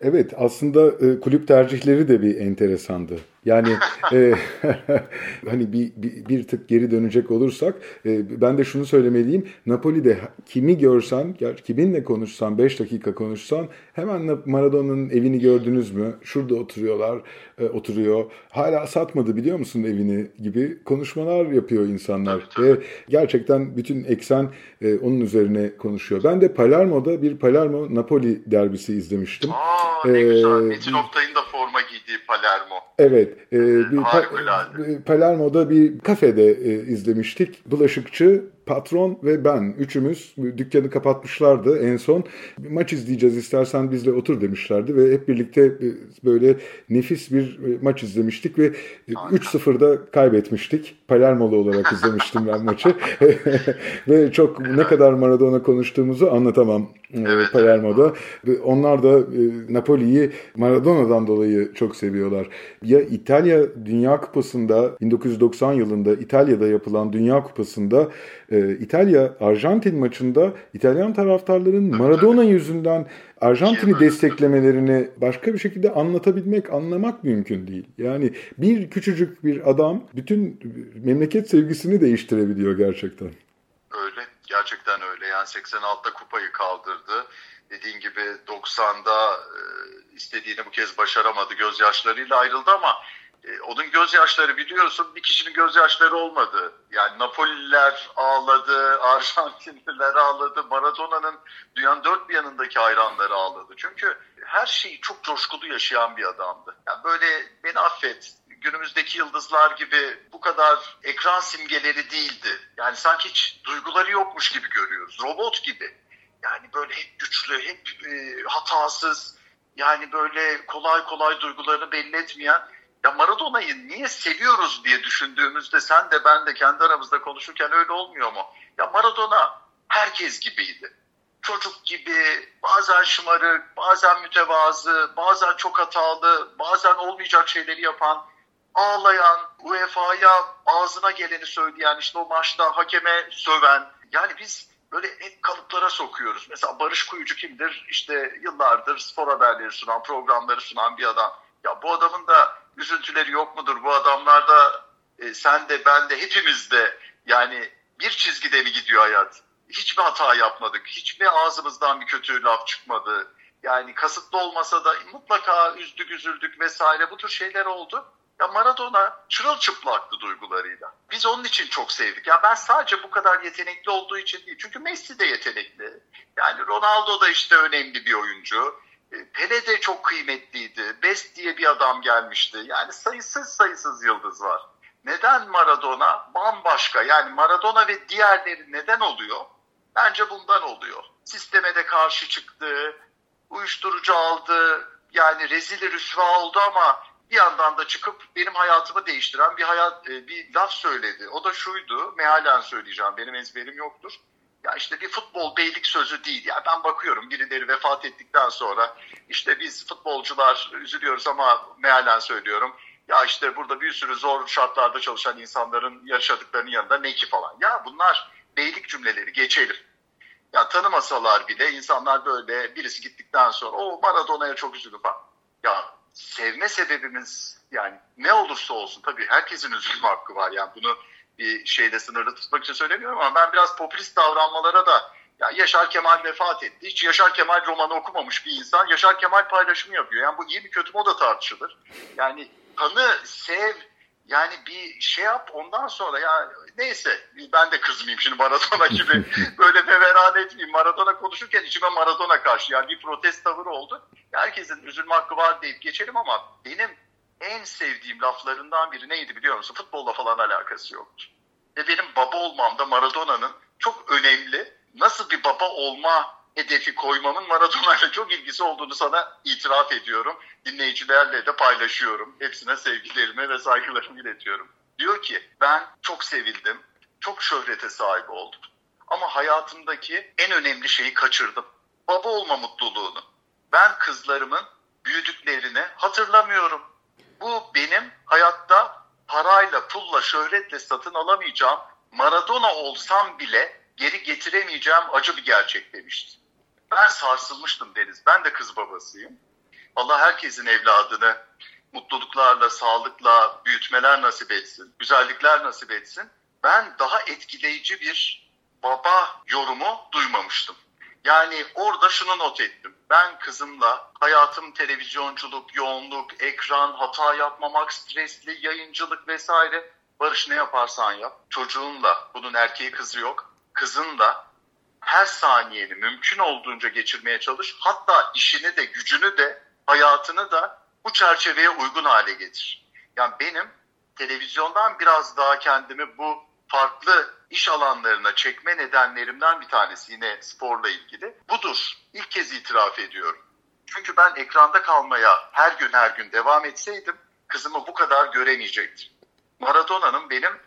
Evet aslında e, kulüp tercihleri de bir enteresandı. Yani e, (laughs) hani bir, bir, bir tık geri dönecek olursak e, ben de şunu söylemeliyim. Napoli'de kimi görsen, kiminle konuşsan, 5 dakika konuşsan hemen Maradona'nın evini gördünüz mü? Şurada oturuyorlar, e, oturuyor. Hala satmadı biliyor musun evini gibi konuşmalar yapıyor insanlar. Ve gerçekten bütün eksen e, onun üzerine konuşuyor. Ben de Palermo'da bir Palermo-Napoli derbisi izlemiştim. Aa ne ee, güzel. Metin Oktay'ın da forma giydiği Palermo. Evet. E, bir pa Palermo'da bir kafede e, izlemiştik. Bulaşıkçı patron ve ben üçümüz dükkanı kapatmışlardı en son. Bir maç izleyeceğiz istersen bizle otur demişlerdi ve hep birlikte e, böyle nefis bir e, maç izlemiştik ve 3-0'da e, kaybetmiştik. Palermo'lu olarak izlemiştim ben maçı. (laughs) ve çok ne kadar Maradona konuştuğumuzu anlatamam evet, Palermo'da. Evet. Onlar da Napoli'yi Maradona'dan dolayı çok seviyorlar. Ya İtalya Dünya Kupası'nda 1990 yılında İtalya'da yapılan Dünya Kupası'nda e, İtalya-Arjantin maçında İtalyan taraftarların Maradona yüzünden Arjantin'i desteklemelerini başka bir şekilde anlatabilmek, anlamak mümkün değil. Yani bir küçücük bir adam bütün memleket sevgisini değiştirebiliyor gerçekten. Öyle, gerçekten öyle. Yani 86'da kupayı kaldırdı. Dediğin gibi 90'da e, istediğini bu kez başaramadı. Gözyaşlarıyla ayrıldı ama e, onun gözyaşları biliyorsun bir kişinin gözyaşları olmadı. Yani Napoliler ağladı, (laughs) Arjantinliler ağladı, Maradona'nın dünyanın dört bir yanındaki hayranları ağladı. Çünkü her şeyi çok coşkulu yaşayan bir adamdı. Yani böyle beni affet, günümüzdeki yıldızlar gibi bu kadar ekran simgeleri değildi. Yani sanki hiç duyguları yokmuş gibi görüyoruz. Robot gibi. Yani böyle hep güçlü, hep e, hatasız, yani böyle kolay kolay duygularını belli etmeyen ya Maradona'yı niye seviyoruz diye düşündüğümüzde sen de ben de kendi aramızda konuşurken öyle olmuyor mu? Ya Maradona herkes gibiydi. Çocuk gibi, bazen şımarık, bazen mütevazı, bazen çok hatalı, bazen olmayacak şeyleri yapan, ağlayan, UEFA'ya ağzına geleni söyleyen, işte o maçta hakeme söven. Yani biz böyle hep kalıplara sokuyoruz. Mesela Barış Kuyucu kimdir? İşte yıllardır spor haberleri sunan, programları sunan bir adam. Ya bu adamın da üzüntüleri yok mudur? Bu adamlarda e, sen de ben de hepimiz de yani bir çizgide mi gidiyor hayat? hiçbir hata yapmadık. Hiçbir ağzımızdan bir kötü laf çıkmadı. Yani kasıtlı olmasa da mutlaka üzdük, üzüldük vesaire bu tür şeyler oldu. Ya Maradona çırılçıplaktı duygularıyla. Biz onun için çok sevdik. Ya ben sadece bu kadar yetenekli olduğu için değil. Çünkü Messi de yetenekli. Yani Ronaldo da işte önemli bir oyuncu. E, Pele de çok kıymetliydi. Best diye bir adam gelmişti. Yani sayısız sayısız yıldız var. Neden Maradona bambaşka? Yani Maradona ve diğerleri neden oluyor? Bence bundan oluyor. Sisteme de karşı çıktı, uyuşturucu aldı, yani rezil rüsva oldu ama bir yandan da çıkıp benim hayatımı değiştiren bir hayat e, bir laf söyledi. O da şuydu, mealen söyleyeceğim, benim ezberim yoktur. Ya işte bir futbol beylik sözü değil. Ya ben bakıyorum birileri vefat ettikten sonra işte biz futbolcular üzülüyoruz ama mealen söylüyorum. Ya işte burada bir sürü zor şartlarda çalışan insanların yaşadıklarının yanında ne ki falan. Ya bunlar beylik cümleleri geçelim. Ya tanımasalar bile insanlar böyle birisi gittikten sonra o Maradona'ya çok üzüldü falan. Ya sevme sebebimiz yani ne olursa olsun tabii herkesin üzülme hakkı var. Yani bunu bir şeyde sınırlı tutmak için söylemiyorum ama ben biraz popülist davranmalara da ya Yaşar Kemal vefat etti. Hiç Yaşar Kemal romanı okumamış bir insan Yaşar Kemal paylaşımı yapıyor. Yani bu iyi mi kötü mü o da tartışılır. Yani tanı, sev, yani bir şey yap ondan sonra ya neyse ben de kızmayayım şimdi Maradona gibi (laughs) böyle feveran etmeyeyim. Maradona konuşurken içime Maradona karşı yani bir protest tavır oldu. Herkesin üzülme hakkı var deyip geçelim ama benim en sevdiğim laflarından biri neydi biliyor musun? Futbolla falan alakası yoktu. Ve benim baba olmam da Maradona'nın çok önemli nasıl bir baba olma hedefi koymamın Maradona ile çok ilgisi olduğunu sana itiraf ediyorum. Dinleyicilerle de paylaşıyorum. Hepsine sevgilerimi ve saygılarımı iletiyorum. Diyor ki ben çok sevildim, çok şöhrete sahip oldum. Ama hayatımdaki en önemli şeyi kaçırdım. Baba olma mutluluğunu. Ben kızlarımın büyüdüklerini hatırlamıyorum. Bu benim hayatta parayla, pulla, şöhretle satın alamayacağım. Maradona olsam bile geri getiremeyeceğim acı bir gerçek demişti. Ben sarsılmıştım Deniz. Ben de kız babasıyım. Allah herkesin evladını mutluluklarla, sağlıkla büyütmeler nasip etsin, güzellikler nasip etsin. Ben daha etkileyici bir baba yorumu duymamıştım. Yani orada şunu not ettim. Ben kızımla hayatım televizyonculuk, yoğunluk, ekran, hata yapmamak, stresli, yayıncılık vesaire. Barış ne yaparsan yap. Çocuğunla, bunun erkeği kızı yok. Kızınla her saniyeni mümkün olduğunca geçirmeye çalış. Hatta işini de, gücünü de, hayatını da bu çerçeveye uygun hale getir. Yani benim televizyondan biraz daha kendimi bu farklı iş alanlarına çekme nedenlerimden bir tanesi yine sporla ilgili. Budur. İlk kez itiraf ediyorum. Çünkü ben ekranda kalmaya her gün her gün devam etseydim kızımı bu kadar göremeyecektim. Maradona'nın benim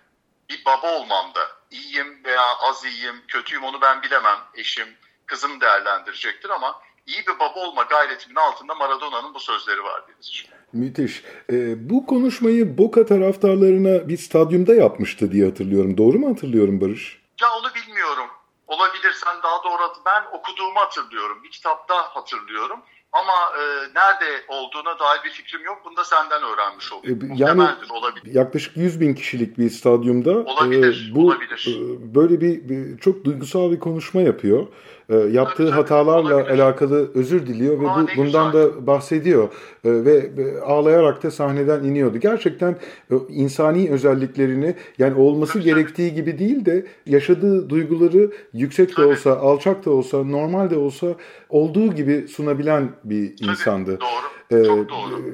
bir baba olmamda iyiyim veya az iyiyim, kötüyüm onu ben bilemem. Eşim, kızım değerlendirecektir ama iyi bir baba olma gayretimin altında Maradona'nın bu sözleri var Denizciğim. Müthiş. Ee, bu konuşmayı Boca taraftarlarına bir stadyumda yapmıştı diye hatırlıyorum. Doğru mu hatırlıyorum Barış? Ya onu bilmiyorum. Olabilir sen daha doğru Ben okuduğumu hatırlıyorum. Bir kitapta hatırlıyorum. Ama e, nerede olduğuna dair bir fikrim yok. Bunu da senden öğrenmiş oldum. E, yani olabilir. yaklaşık 100 bin kişilik bir stadyumda olabilir, e, bu olabilir. E, böyle bir, bir çok duygusal bir konuşma yapıyor. E, yaptığı tabii, hatalarla olabilir. alakalı özür diliyor ve Aa, bu bundan güzel. da bahsediyor. E, ve e, ağlayarak da sahneden iniyordu. Gerçekten e, insani özelliklerini yani olması tabii, gerektiği tabii. gibi değil de yaşadığı duyguları yüksek de olsa, alçak da olsa, normal de olsa olduğu gibi sunabilen bir tabii, insandı. Doğru. Ee.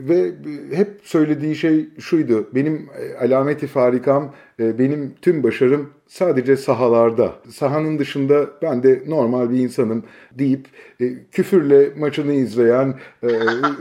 Ve hep söylediği şey şuydu. Benim e, alameti farikam, e, benim tüm başarım sadece sahalarda. Sahanın dışında ben de normal bir insanım deyip e, küfürle maçını izleyen (laughs)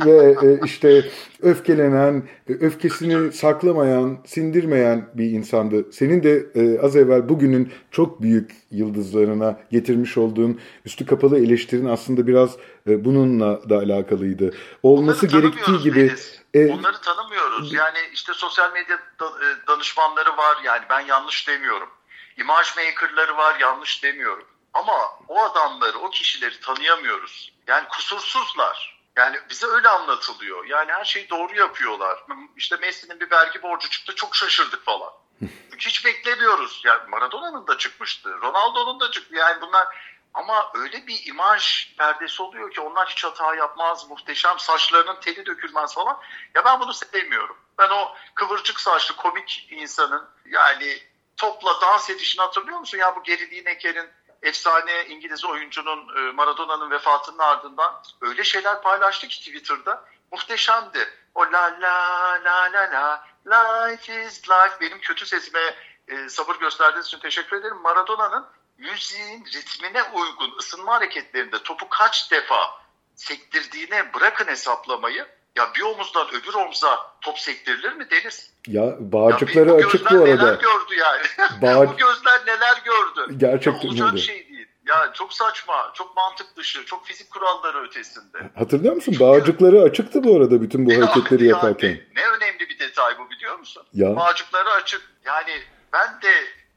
ve işte öfkelenen, öfkesini saklamayan, sindirmeyen bir insandı. Senin de az evvel bugünün çok büyük yıldızlarına getirmiş olduğun üstü kapalı eleştirin aslında biraz bununla da alakalıydı. Olması gerektiği gibi. E, Onları tanımıyoruz. Yani işte sosyal medya e, danışmanları var. Yani ben yanlış demiyorum. İmaj makerları var. Yanlış demiyorum. Ama o adamları, o kişileri tanıyamıyoruz. Yani kusursuzlar. Yani bize öyle anlatılıyor. Yani her şeyi doğru yapıyorlar. İşte Messi'nin bir vergi borcu çıktı çok şaşırdık falan. (laughs) Hiç beklemiyoruz. Yani Maradona'nın da çıkmıştı. Ronaldo'nun da çıktı. Yani bunlar ama öyle bir imaj perdesi oluyor ki onlar hiç hata yapmaz, muhteşem, saçlarının teli dökülmez falan. Ya ben bunu sevmiyorum. Ben o kıvırcık saçlı komik insanın yani topla dans edişini hatırlıyor musun? Ya bu Gary Lineker'in efsane İngiliz oyuncunun e, Maradona'nın vefatının ardından öyle şeyler paylaştı ki Twitter'da. Muhteşemdi. O la la la la la life is life benim kötü sesime e, sabır gösterdiğiniz için teşekkür ederim. Maradona'nın müziğin ritmine uygun ısınma hareketlerinde topu kaç defa sektirdiğine bırakın hesaplamayı. Ya bir omuzdan öbür omuza top sektirilir mi Deniz? Ya bağcıkları ya açık bu arada. neler gördü yani. (laughs) Bağ... bu gözler neler gördü. Gerçekten ya, olacak şey değil. Ya çok saçma, çok mantık dışı, çok fizik kuralları ötesinde. Hatırlıyor musun? Bağcıkları açıktı bu arada bütün bu hareketleri ya, yaparken. Ne, ne önemli bir detay bu biliyor musun? Ya. Bağcıkları açık. Yani ben de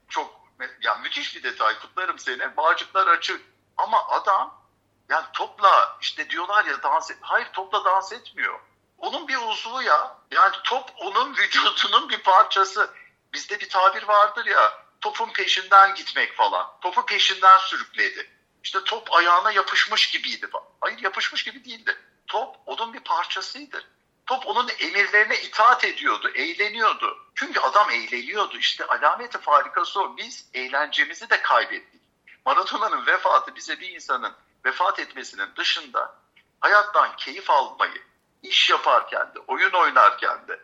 çok ya müthiş bir detay kutlarım seni. Bağcıklar açık. Ama adam yani topla işte diyorlar ya dans et. Hayır topla dans etmiyor. Onun bir uzvu ya. Yani top onun vücudunun bir parçası. Bizde bir tabir vardır ya. Topun peşinden gitmek falan. Topu peşinden sürükledi. İşte top ayağına yapışmış gibiydi. Hayır yapışmış gibi değildi. Top onun bir parçasıydı. Top onun emirlerine itaat ediyordu, eğleniyordu. Çünkü adam eğleniyordu. İşte alameti farikası o. Biz eğlencemizi de kaybettik. Maradona'nın vefatı bize bir insanın vefat etmesinin dışında hayattan keyif almayı, iş yaparken de, oyun oynarken de,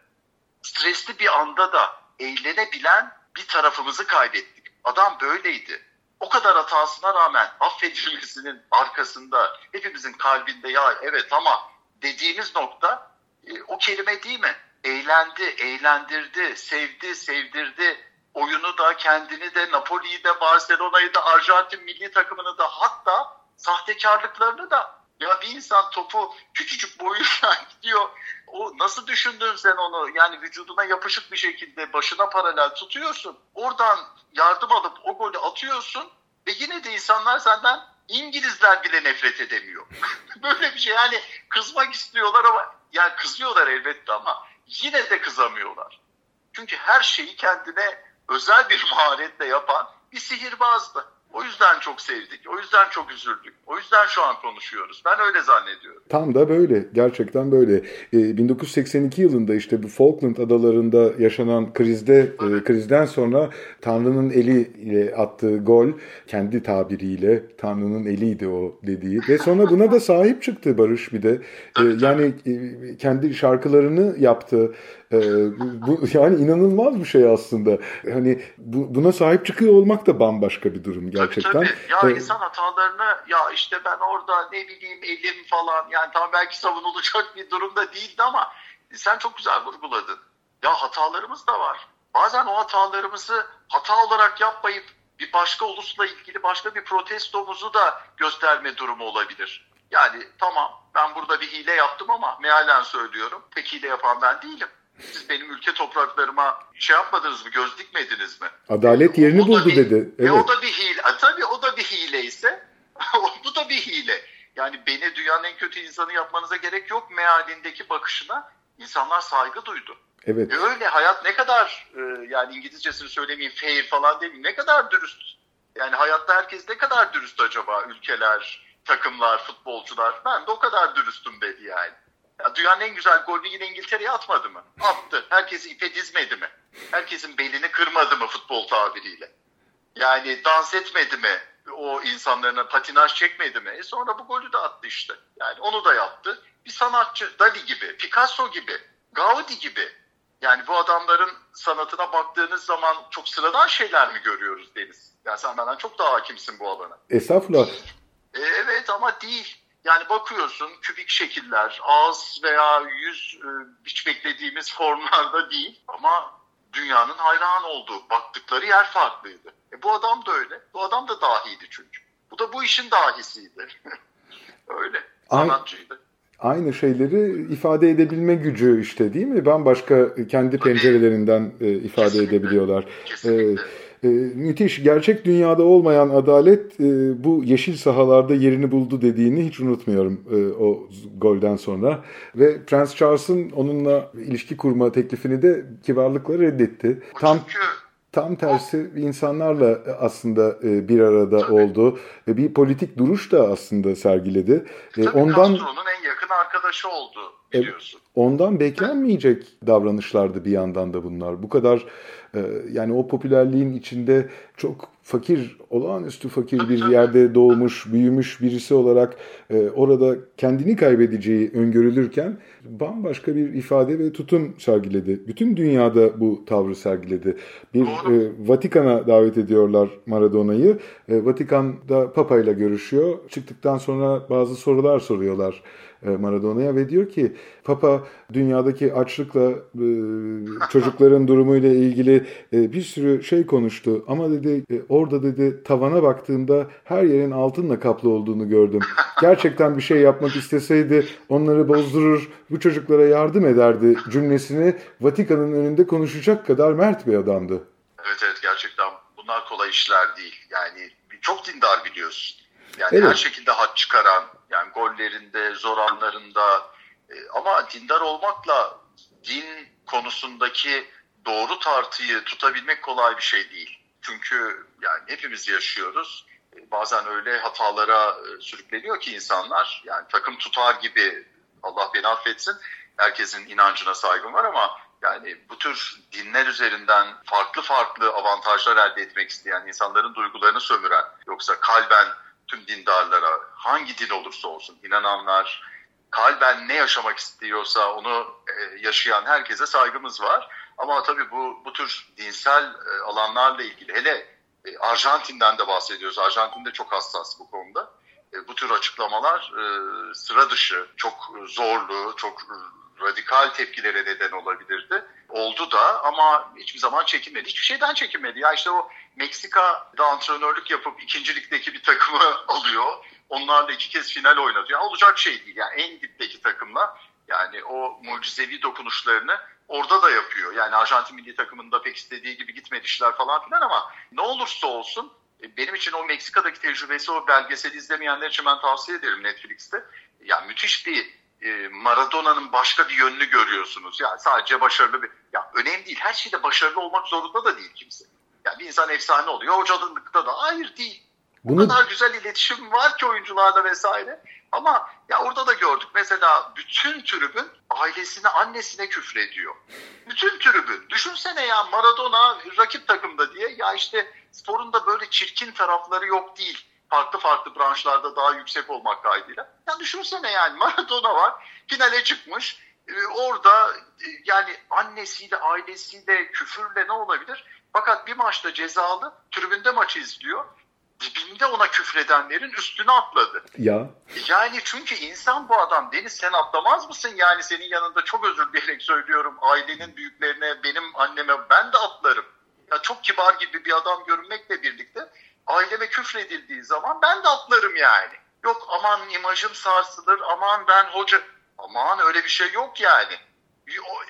stresli bir anda da eğlenebilen bir tarafımızı kaybettik. Adam böyleydi. O kadar hatasına rağmen affedilmesinin arkasında hepimizin kalbinde ya evet ama dediğimiz nokta e, o kelime değil mi? Eğlendi, eğlendirdi, sevdi, sevdirdi. Oyunu da, kendini de, Napoli'yi de, Barcelona'yı da, Arjantin milli takımını da hatta sahtekarlıklarını da ya bir insan topu küçücük boyuyla (laughs) gidiyor. O nasıl düşündün sen onu? Yani vücuduna yapışık bir şekilde başına paralel tutuyorsun. Oradan yardım alıp o golü atıyorsun ve yine de insanlar senden İngilizler bile nefret edemiyor. (laughs) Böyle bir şey yani kızmak istiyorlar ama yani kızıyorlar elbette ama yine de kızamıyorlar. Çünkü her şeyi kendine özel bir (laughs) maharetle yapan bir sihirbazdı. O yüzden çok sevdik. O yüzden çok üzüldük. O yüzden şu an konuşuyoruz. Ben öyle zannediyorum. Tam da böyle. Gerçekten böyle. Ee, 1982 yılında işte bu Falkland adalarında yaşanan krizde e, krizden sonra Tanrı'nın eliyle attığı gol kendi tabiriyle Tanrı'nın eliydi o dediği ve sonra buna da sahip çıktı Barış bir de. Ee, yani e, kendi şarkılarını yaptı. Ee, bu yani inanılmaz bir şey aslında. Hani bu, buna sahip çıkıyor olmak da bambaşka bir durum gerçekten. Tabii, tabii. Ya Ee, insan hatalarını ya işte ben orada ne bileyim elim falan yani tam belki savunulacak bir durumda değildi ama sen çok güzel vurguladın. Ya hatalarımız da var. Bazen o hatalarımızı hata olarak yapmayıp bir başka ulusla ilgili başka bir protestomuzu da gösterme durumu olabilir. Yani tamam ben burada bir hile yaptım ama mealen söylüyorum. Pek hile yapan ben değilim. Siz benim ülke topraklarıma şey yapmadınız mı, göz dikmediniz mi? Adalet yerini O buldu bir- dedi. E Evet. o da bir hile. E, tabii o da bir hile ise (laughs) bu da bir hile. Yani beni dünyanın en kötü insanı yapmanıza gerek yok mealindeki bakışına insanlar saygı duydu. Evet. E öyle hayat ne kadar e, yani İngilizcesini söylemeyeyim fair falan demeyeyim ne kadar dürüst. Yani hayatta herkes ne kadar dürüst acaba ülkeler, takımlar, futbolcular. Ben de o kadar dürüstüm dedi yani. Ya dünyanın en güzel golünü yine İngiltere'ye atmadı mı? Attı. Herkesi ipe dizmedi mi? Herkesin belini kırmadı mı futbol tabiriyle? Yani dans etmedi mi? O insanlarına patinaj çekmedi mi? E sonra bu golü de attı işte. Yani onu da yaptı. Bir sanatçı Dali gibi, Picasso gibi, Gaudi gibi. Yani bu adamların sanatına baktığınız zaman çok sıradan şeyler mi görüyoruz Deniz? Yani sen benden çok daha hakimsin bu alana. Estağfurullah. E, evet ama değil. Yani bakıyorsun kübik şekiller, ağız veya yüz e, hiç beklediğimiz formlarda değil ama dünyanın hayran olduğu, baktıkları yer farklıydı. E, bu adam da öyle. Bu adam da dahiydi çünkü. Bu da bu işin dahisiydi. (laughs) öyle. Sanatçıydı. Aynı şeyleri ifade edebilme gücü işte değil mi? Bambaşka kendi pencerelerinden e, ifade Kesinlikle. edebiliyorlar. Kesinlikle. E, müthiş. Gerçek dünyada olmayan adalet e, bu yeşil sahalarda yerini buldu dediğini hiç unutmuyorum e, o golden sonra. Ve Prens Charles'ın onunla ilişki kurma teklifini de kibarlıkla reddetti. Bu Tam çünkü tam tersi insanlarla aslında e, bir arada Tabii. oldu ve bir politik duruş da aslında sergiledi. E, Tabii ondan Castro'nun en yakın arkadaşı oldu biliyorsun. Ondan beklenmeyecek davranışlardı bir yandan da bunlar. Bu kadar yani o popülerliğin içinde çok fakir, olağanüstü fakir bir yerde doğmuş, büyümüş birisi olarak e, orada kendini kaybedeceği öngörülürken bambaşka bir ifade ve tutum sergiledi. Bütün dünyada bu tavrı sergiledi. Bir e, Vatikan'a davet ediyorlar Maradona'yı. E, Vatikan'da Papa ile görüşüyor. Çıktıktan sonra bazı sorular soruyorlar. E, Maradona'ya ve diyor ki Papa dünyadaki açlıkla e, çocukların durumuyla ilgili e, bir sürü şey konuştu ama dedi orada dedi tavana baktığımda her yerin altınla kaplı olduğunu gördüm. Gerçekten bir şey yapmak isteseydi onları bozdurur, bu çocuklara yardım ederdi cümlesini Vatikan'ın önünde konuşacak kadar mert bir adamdı. Evet evet gerçekten bunlar kolay işler değil. Yani çok dindar biliyorsun. Yani evet. her şekilde hat çıkaran, yani gollerinde, zor anlarında e, ama dindar olmakla din konusundaki doğru tartıyı tutabilmek kolay bir şey değil. Çünkü yani hepimiz yaşıyoruz. E, bazen öyle hatalara e, sürükleniyor ki insanlar. Yani takım tutar gibi Allah beni affetsin. Herkesin inancına saygım var ama yani bu tür dinler üzerinden farklı farklı avantajlar elde etmek isteyen insanların duygularını sömüren yoksa kalben tüm dindarlara hangi din olursa olsun inananlar kalben ne yaşamak istiyorsa onu e, yaşayan herkese saygımız var. Ama tabii bu bu tür dinsel e, alanlarla ilgili hele e, Arjantin'den de bahsediyoruz. Arjantin de çok hassas bu konuda. bu tür açıklamalar sıra dışı, çok zorlu, çok radikal tepkilere neden olabilirdi. Oldu da ama hiçbir zaman çekinmedi. Hiçbir şeyden çekinmedi. Ya işte o Meksika'da antrenörlük yapıp ikincilikteki bir takımı (laughs) alıyor. Onlarla iki kez final oynatıyor. Yani olacak şey değil. Yani en dipteki takımla yani o mucizevi dokunuşlarını orada da yapıyor. Yani Arjantin milli takımında pek istediği gibi gitmedi işler falan filan ama ne olursa olsun e, benim için o Meksika'daki tecrübesi o belgeseli izlemeyenler için ben tavsiye ederim Netflix'te. Yani müthiş bir e, Maradona'nın başka bir yönünü görüyorsunuz. Yani sadece başarılı bir... Ya önemli değil. Her şeyde başarılı olmak zorunda da değil kimse. Yani bir insan efsane oluyor. Hocalıkta da hayır değil. Bunu... O kadar güzel iletişim var ki oyuncularda vesaire. Ama ya orada da gördük. Mesela bütün tribün ailesine, annesine küfrediyor. Bütün tribün. Düşünsene ya Maradona rakip takımda diye. Ya işte sporun da böyle çirkin tarafları yok değil farklı farklı branşlarda daha yüksek olmak kaydıyla. Ya düşünsene yani (laughs) Maradona var finale çıkmış ee, orada e, yani annesiyle ailesiyle küfürle ne olabilir? Fakat bir maçta cezalı tribünde maçı izliyor. Dibinde ona küfredenlerin üstüne atladı. Ya. Yani çünkü insan bu adam. Deniz sen atlamaz mısın? Yani senin yanında çok özür dileyerek söylüyorum. Ailenin büyüklerine, benim anneme ben de atlarım. Ya çok kibar gibi bir adam görünmekle birlikte aileme küfredildiği zaman ben de atlarım yani. Yok aman imajım sarsılır, aman ben hoca... Aman öyle bir şey yok yani.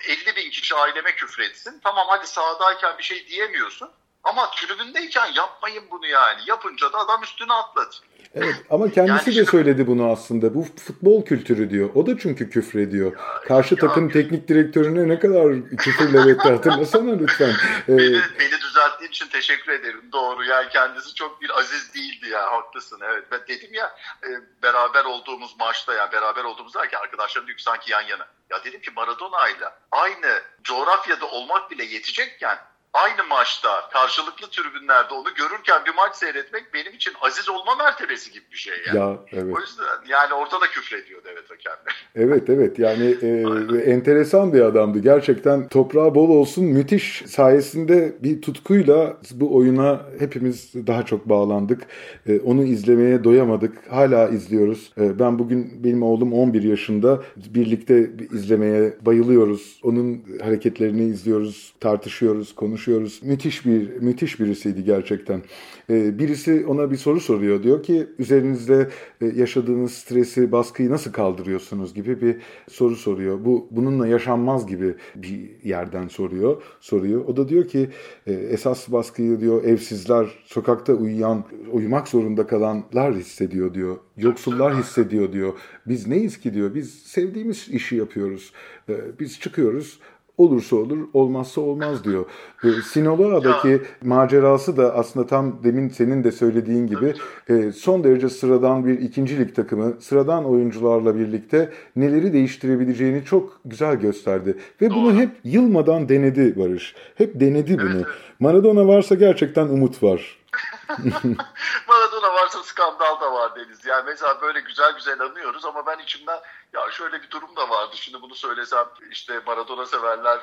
50 bin kişi aileme küfretsin. Tamam hadi sahadayken bir şey diyemiyorsun. Ama tribündeyken yapmayın bunu yani. Yapınca da adam üstüne atladı. Evet ama kendisi yani de söyledi bunu aslında. Bu futbol kültürü diyor. O da çünkü küfür ediyor. Ya, Karşı ya, takım ya. teknik direktörüne ne kadar küfürle etti hatırlasana lütfen. (laughs) Ee, beni, beni düzelttiğin için teşekkür ederim. Doğru yani kendisi çok bir aziz değildi ya haklısın. Evet ben dedim ya e, beraber olduğumuz maçta ya beraber olduğumuz derken arkadaşlarım diyor sanki yan yana. Ya dedim ki Maradona ile aynı coğrafyada olmak bile yetecekken aynı maçta karşılıklı tribünlerde onu görürken bir maç seyretmek benim için aziz olma mertebesi gibi bir şey yani. Ya, evet. O yüzden yani orada da küfrediyordu evet hakem. (laughs) Evet evet yani e, enteresan bir adamdı. Gerçekten toprağı bol olsun müthiş sayesinde bir tutkuyla bu oyuna hepimiz daha çok bağlandık. E, onu izlemeye doyamadık. Hala izliyoruz. E, ben bugün benim oğlum 11 yaşında birlikte izlemeye bayılıyoruz. Onun hareketlerini izliyoruz, tartışıyoruz, konuşuyoruz konuşuyoruz. Müthiş bir müthiş birisiydi gerçekten. Ee, birisi ona bir soru soruyor. Diyor ki üzerinizde e, yaşadığınız stresi, baskıyı nasıl kaldırıyorsunuz gibi bir soru soruyor. Bu bununla yaşanmaz gibi bir yerden soruyor, soruyor. O da diyor ki e, esas baskıyı diyor evsizler, sokakta uyuyan, uyumak zorunda kalanlar hissediyor diyor. Yoksullar hissediyor diyor. Biz neyiz ki diyor. Biz sevdiğimiz işi yapıyoruz. Ee, biz çıkıyoruz olursa olur, olmazsa olmaz diyor. E, Sinaloa'daki macerası da aslında tam demin senin de söylediğin gibi e, son derece sıradan bir ikincilik takımı, sıradan oyuncularla birlikte neleri değiştirebileceğini çok güzel gösterdi. Ve bunu hep yılmadan denedi Barış. Hep denedi bunu. Maradona varsa gerçekten umut var. (laughs) Maradona varsa skandal da var Deniz. Yani mesela böyle güzel güzel anıyoruz ama ben içimden ya şöyle bir durum da vardı. Şimdi bunu söylesem işte Maradona severler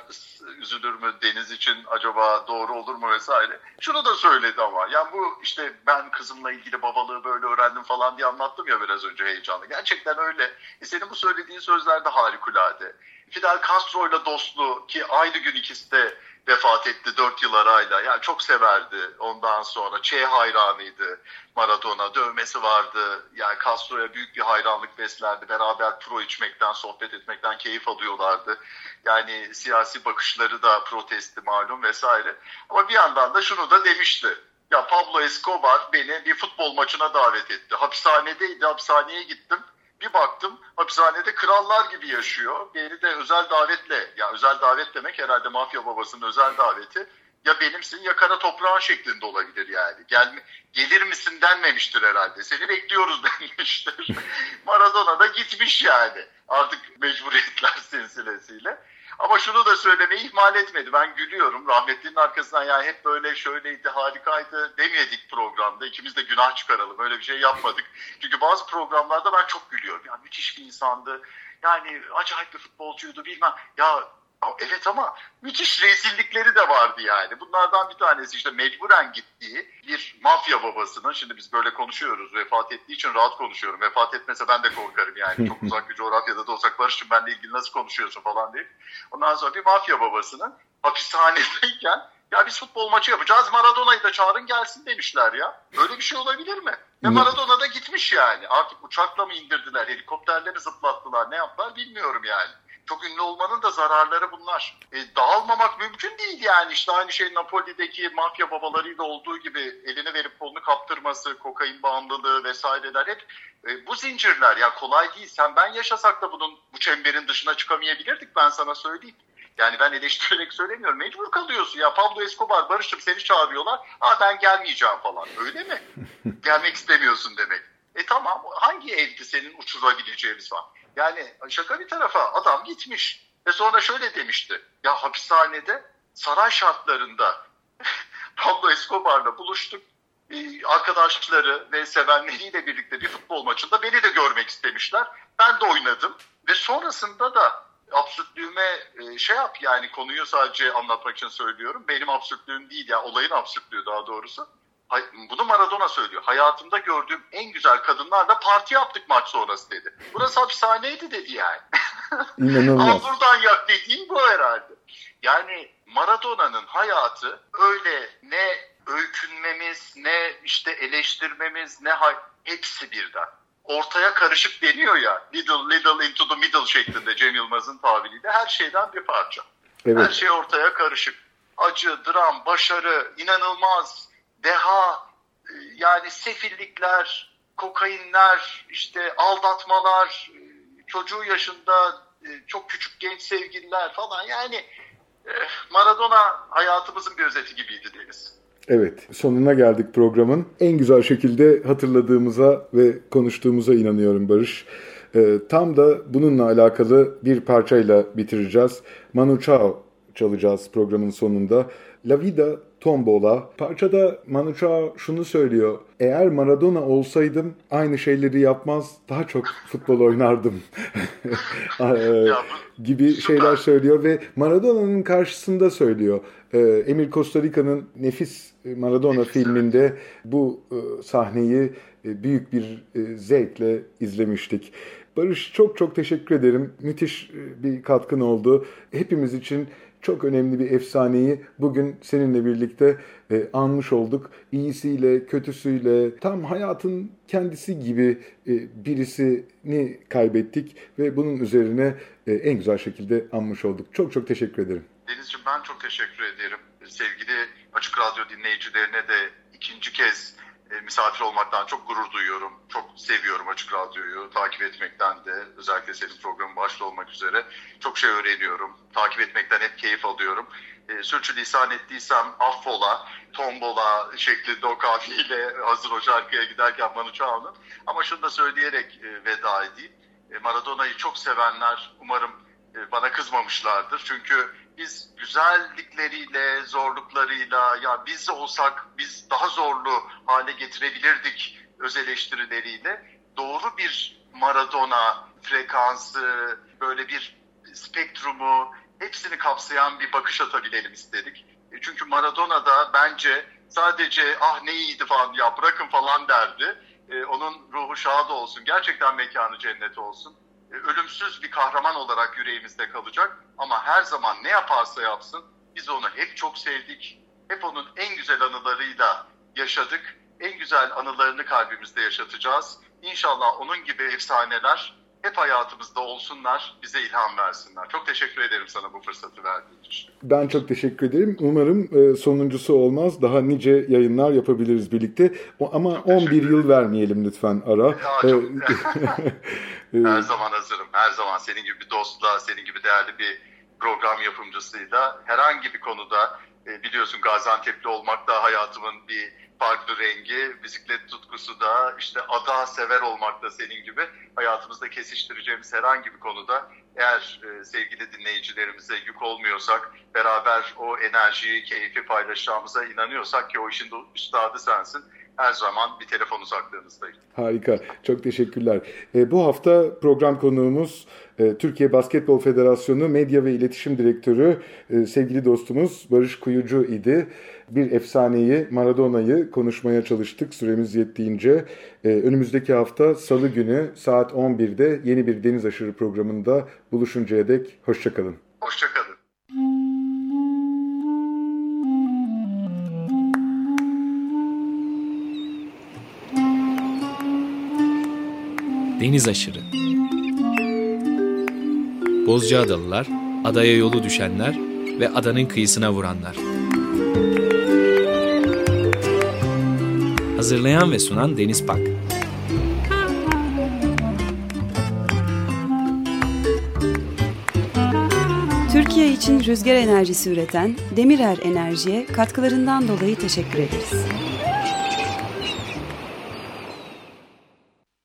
üzülür mü Deniz için acaba doğru olur mu vesaire. Şunu da söyledi ama yani bu işte ben kızımla ilgili babalığı böyle öğrendim falan diye anlattım ya biraz önce heyecanlı. Gerçekten öyle. E senin bu söylediğin sözler de harikulade. Fidel Castro ile dostluğu ki aynı gün ikisi de vefat etti 4 yıl arayla. Yani çok severdi ondan sonra. Che hayranıydı Maradona. Dövmesi vardı. Yani Castro'ya büyük bir hayranlık beslerdi. Beraber pro içmekten, sohbet etmekten keyif alıyorlardı. Yani siyasi bakışları da protesti malum vesaire. Ama bir yandan da şunu da demişti. Ya Pablo Escobar beni bir futbol maçına davet etti. Hapishanedeydi. Hapishaneye gittim bir baktım hapishanede krallar gibi yaşıyor. Beni de özel davetle, ya özel davet demek herhalde mafya babasının özel daveti. Ya benimsin ya kara toprağın şeklinde olabilir yani. Gel, gelir misin denmemiştir herhalde. Seni bekliyoruz (laughs) denmiştir. (laughs) Maradona da gitmiş yani. Artık mecburiyetler (laughs) silsilesiyle. Ama şunu da söylemeyi ihmal etmedi. Ben gülüyorum. Rahmetlinin arkasından yani hep böyle şöyleydi, harikaydı demedik programda. İkimiz de günah çıkaralım. Öyle bir şey yapmadık. Çünkü bazı programlarda ben çok gülüyorum. Ya müthiş bir insandı. Yani acayip bir futbolcuydu bilmem. Ya Evet ama müthiş rezillikleri de vardı yani. Bunlardan bir tanesi işte mecburen gittiği bir mafya babasının, şimdi biz böyle konuşuyoruz, vefat ettiği için rahat konuşuyorum. Vefat etmese ben de korkarım yani. Çok (laughs) uzak bir coğrafyada da olsak Barış'cığım benle ilgili nasıl konuşuyorsun falan diye. Ondan sonra bir mafya babasının hapishanedeyken ya biz futbol maçı yapacağız Maradona'yı da çağırın gelsin demişler ya. Böyle bir şey olabilir mi? Ve Maradona da gitmiş yani. Artık uçakla mı indirdiler, helikopterle mi zıplattılar, ne yaptılar bilmiyorum yani. Çok ünlü olmanın da zararları bunlar. E, dağılmamak mümkün değil yani. İşte aynı şey Napoli'deki mafya babalarıyla olduğu gibi elini verip kolunu kaptırması, kokain bağımlılığı vesaireler hep e, bu zincirler. Ya kolay değil. Sen ben yaşasak da bunun bu çemberin dışına çıkamayabilirdik ben sana söyleyeyim. Yani ben eleştirerek söylemiyorum. Mecbur kalıyorsun ya. Pablo Escobar, Barış'ım seni çağırıyorlar. Aa ben gelmeyeceğim falan. Öyle mi? (laughs) Gelmek istemiyorsun demek. E tamam hangi evdi senin uçurabileceğimiz var? Yani şaka bir tarafa adam gitmiş. Ve sonra şöyle demişti. Ya hapishanede saray şartlarında (laughs) Pablo Escobar'la buluştuk. Arkadaşları ve sevenleriyle birlikte bir futbol maçında beni de görmek istemişler. Ben de oynadım. Ve sonrasında da absürtlüğüme şey yap yani konuyu sadece anlatmak için söylüyorum. Benim absürtlüğüm değil ya olayın absürtlüğü daha doğrusu. Bunu Maradona söylüyor. Hayatımda gördüğüm en güzel kadınlarla parti yaptık maç sonrası dedi. Burası hapishaneydi dedi yani. (laughs) İnanılmaz. Al buradan yak dediğim bu herhalde. Yani Maradona'nın hayatı öyle ne öykünmemiz, ne işte eleştirmemiz, ne hepsi birden. Ortaya karışık deniyor ya, little little into the middle şeklinde Cem Yılmaz'ın tabiriyle her şeyden bir parça. Evet. Her şey ortaya karışık. Acı, dram, başarı, inanılmaz, deha, yani sefillikler, kokainler, işte aldatmalar, çocuğu yaşında çok küçük genç sevgililer falan yani Maradona hayatımızın bir özeti gibiydi Deniz. Evet, sonuna geldik programın. En güzel şekilde hatırladığımıza ve konuştuğumuza inanıyorum Barış. Ee, tam da bununla alakalı bir parçayla bitireceğiz. Manu Chao çalacağız programın sonunda. La Vida Tombola. Parçada Manu Chao şunu söylüyor. Eğer Maradona olsaydım aynı şeyleri yapmaz, daha çok futbol oynardım (laughs) gibi şeyler söylüyor ve Maradona'nın karşısında söylüyor. Emir Costa Rica'nın Nefis Maradona filminde bu sahneyi büyük bir zevkle izlemiştik. Barış çok çok teşekkür ederim. Müthiş bir katkın oldu. Hepimiz için çok önemli bir efsaneyi bugün seninle birlikte e, anmış olduk. İyisiyle, kötüsüyle, tam hayatın kendisi gibi e, birisini kaybettik ve bunun üzerine e, en güzel şekilde anmış olduk. Çok çok teşekkür ederim. Denizciğim ben çok teşekkür ederim. Sevgili Açık Radyo dinleyicilerine de ikinci kez e, misafir olmaktan çok gurur duyuyorum. Çok seviyorum Açık Radyo'yu. Takip etmekten de özellikle senin programın başta olmak üzere çok şey öğreniyorum. Takip etmekten hep keyif alıyorum. E, sürçülisan ettiysem affola, tombola şeklinde o kafiyle hazır o şarkıya giderken bana çağırın. Ama şunu da söyleyerek e, veda edeyim. E, Maradona'yı çok sevenler umarım e, bana kızmamışlardır. Çünkü biz güzellikleriyle, zorluklarıyla ya biz olsak biz daha zorlu hale getirebilirdik öz eleştirileriyle doğru bir Maradona frekansı, böyle bir spektrumu hepsini kapsayan bir bakış atabilelim istedik. E, çünkü Maradona da bence sadece ah ne iyiydi falan ya bırakın falan derdi. E, onun ruhu şad olsun. Gerçekten mekanı cennet olsun. E, ölümsüz bir kahraman olarak yüreğimizde kalacak. Ama her zaman ne yaparsa yapsın biz onu hep çok sevdik. Hep onun en güzel anılarıyla yaşadık. En güzel anılarını kalbimizde yaşatacağız. İnşallah onun gibi efsaneler hep hayatımızda olsunlar, bize ilham versinler. Çok teşekkür ederim sana bu fırsatı verdiğin için. Ben çok teşekkür ederim. Umarım e, sonuncusu olmaz. Daha nice yayınlar yapabiliriz birlikte. Ama 11 yıl vermeyelim lütfen ara. Ya, çok... (laughs) her zaman hazırım. Her zaman senin gibi bir dostla, senin gibi değerli bir program yapımcısıyla herhangi bir konuda e, biliyorsun Gaziantep'li olmak da hayatımın bir farklı rengi, bisiklet tutkusu da işte ada sever olmak da senin gibi hayatımızda kesiştireceğimiz herhangi bir konuda eğer e, sevgili dinleyicilerimize yük olmuyorsak, beraber o enerjiyi, keyfi paylaşacağımıza inanıyorsak ki o işin de üstadı sensin her zaman bir telefon uzaklığınızdayım. Harika. Çok teşekkürler. E, bu hafta program konuğumuz Türkiye Basketbol Federasyonu Medya ve İletişim Direktörü e, sevgili dostumuz Barış Kuyucu idi. Bir efsaneyi, Maradona'yı konuşmaya çalıştık süremiz yettiğince. E, önümüzdeki hafta Salı günü saat 11'de yeni bir Deniz Aşırı programında buluşuncaya dek hoşçakalın. Hoşçakalın. Deniz aşırı. Bozcaadalılar, adaya yolu düşenler ve adanın kıyısına vuranlar. Hazırlayan ve sunan Deniz Pak. Türkiye için rüzgar enerjisi üreten Demirer Enerji'ye katkılarından dolayı teşekkür ederiz.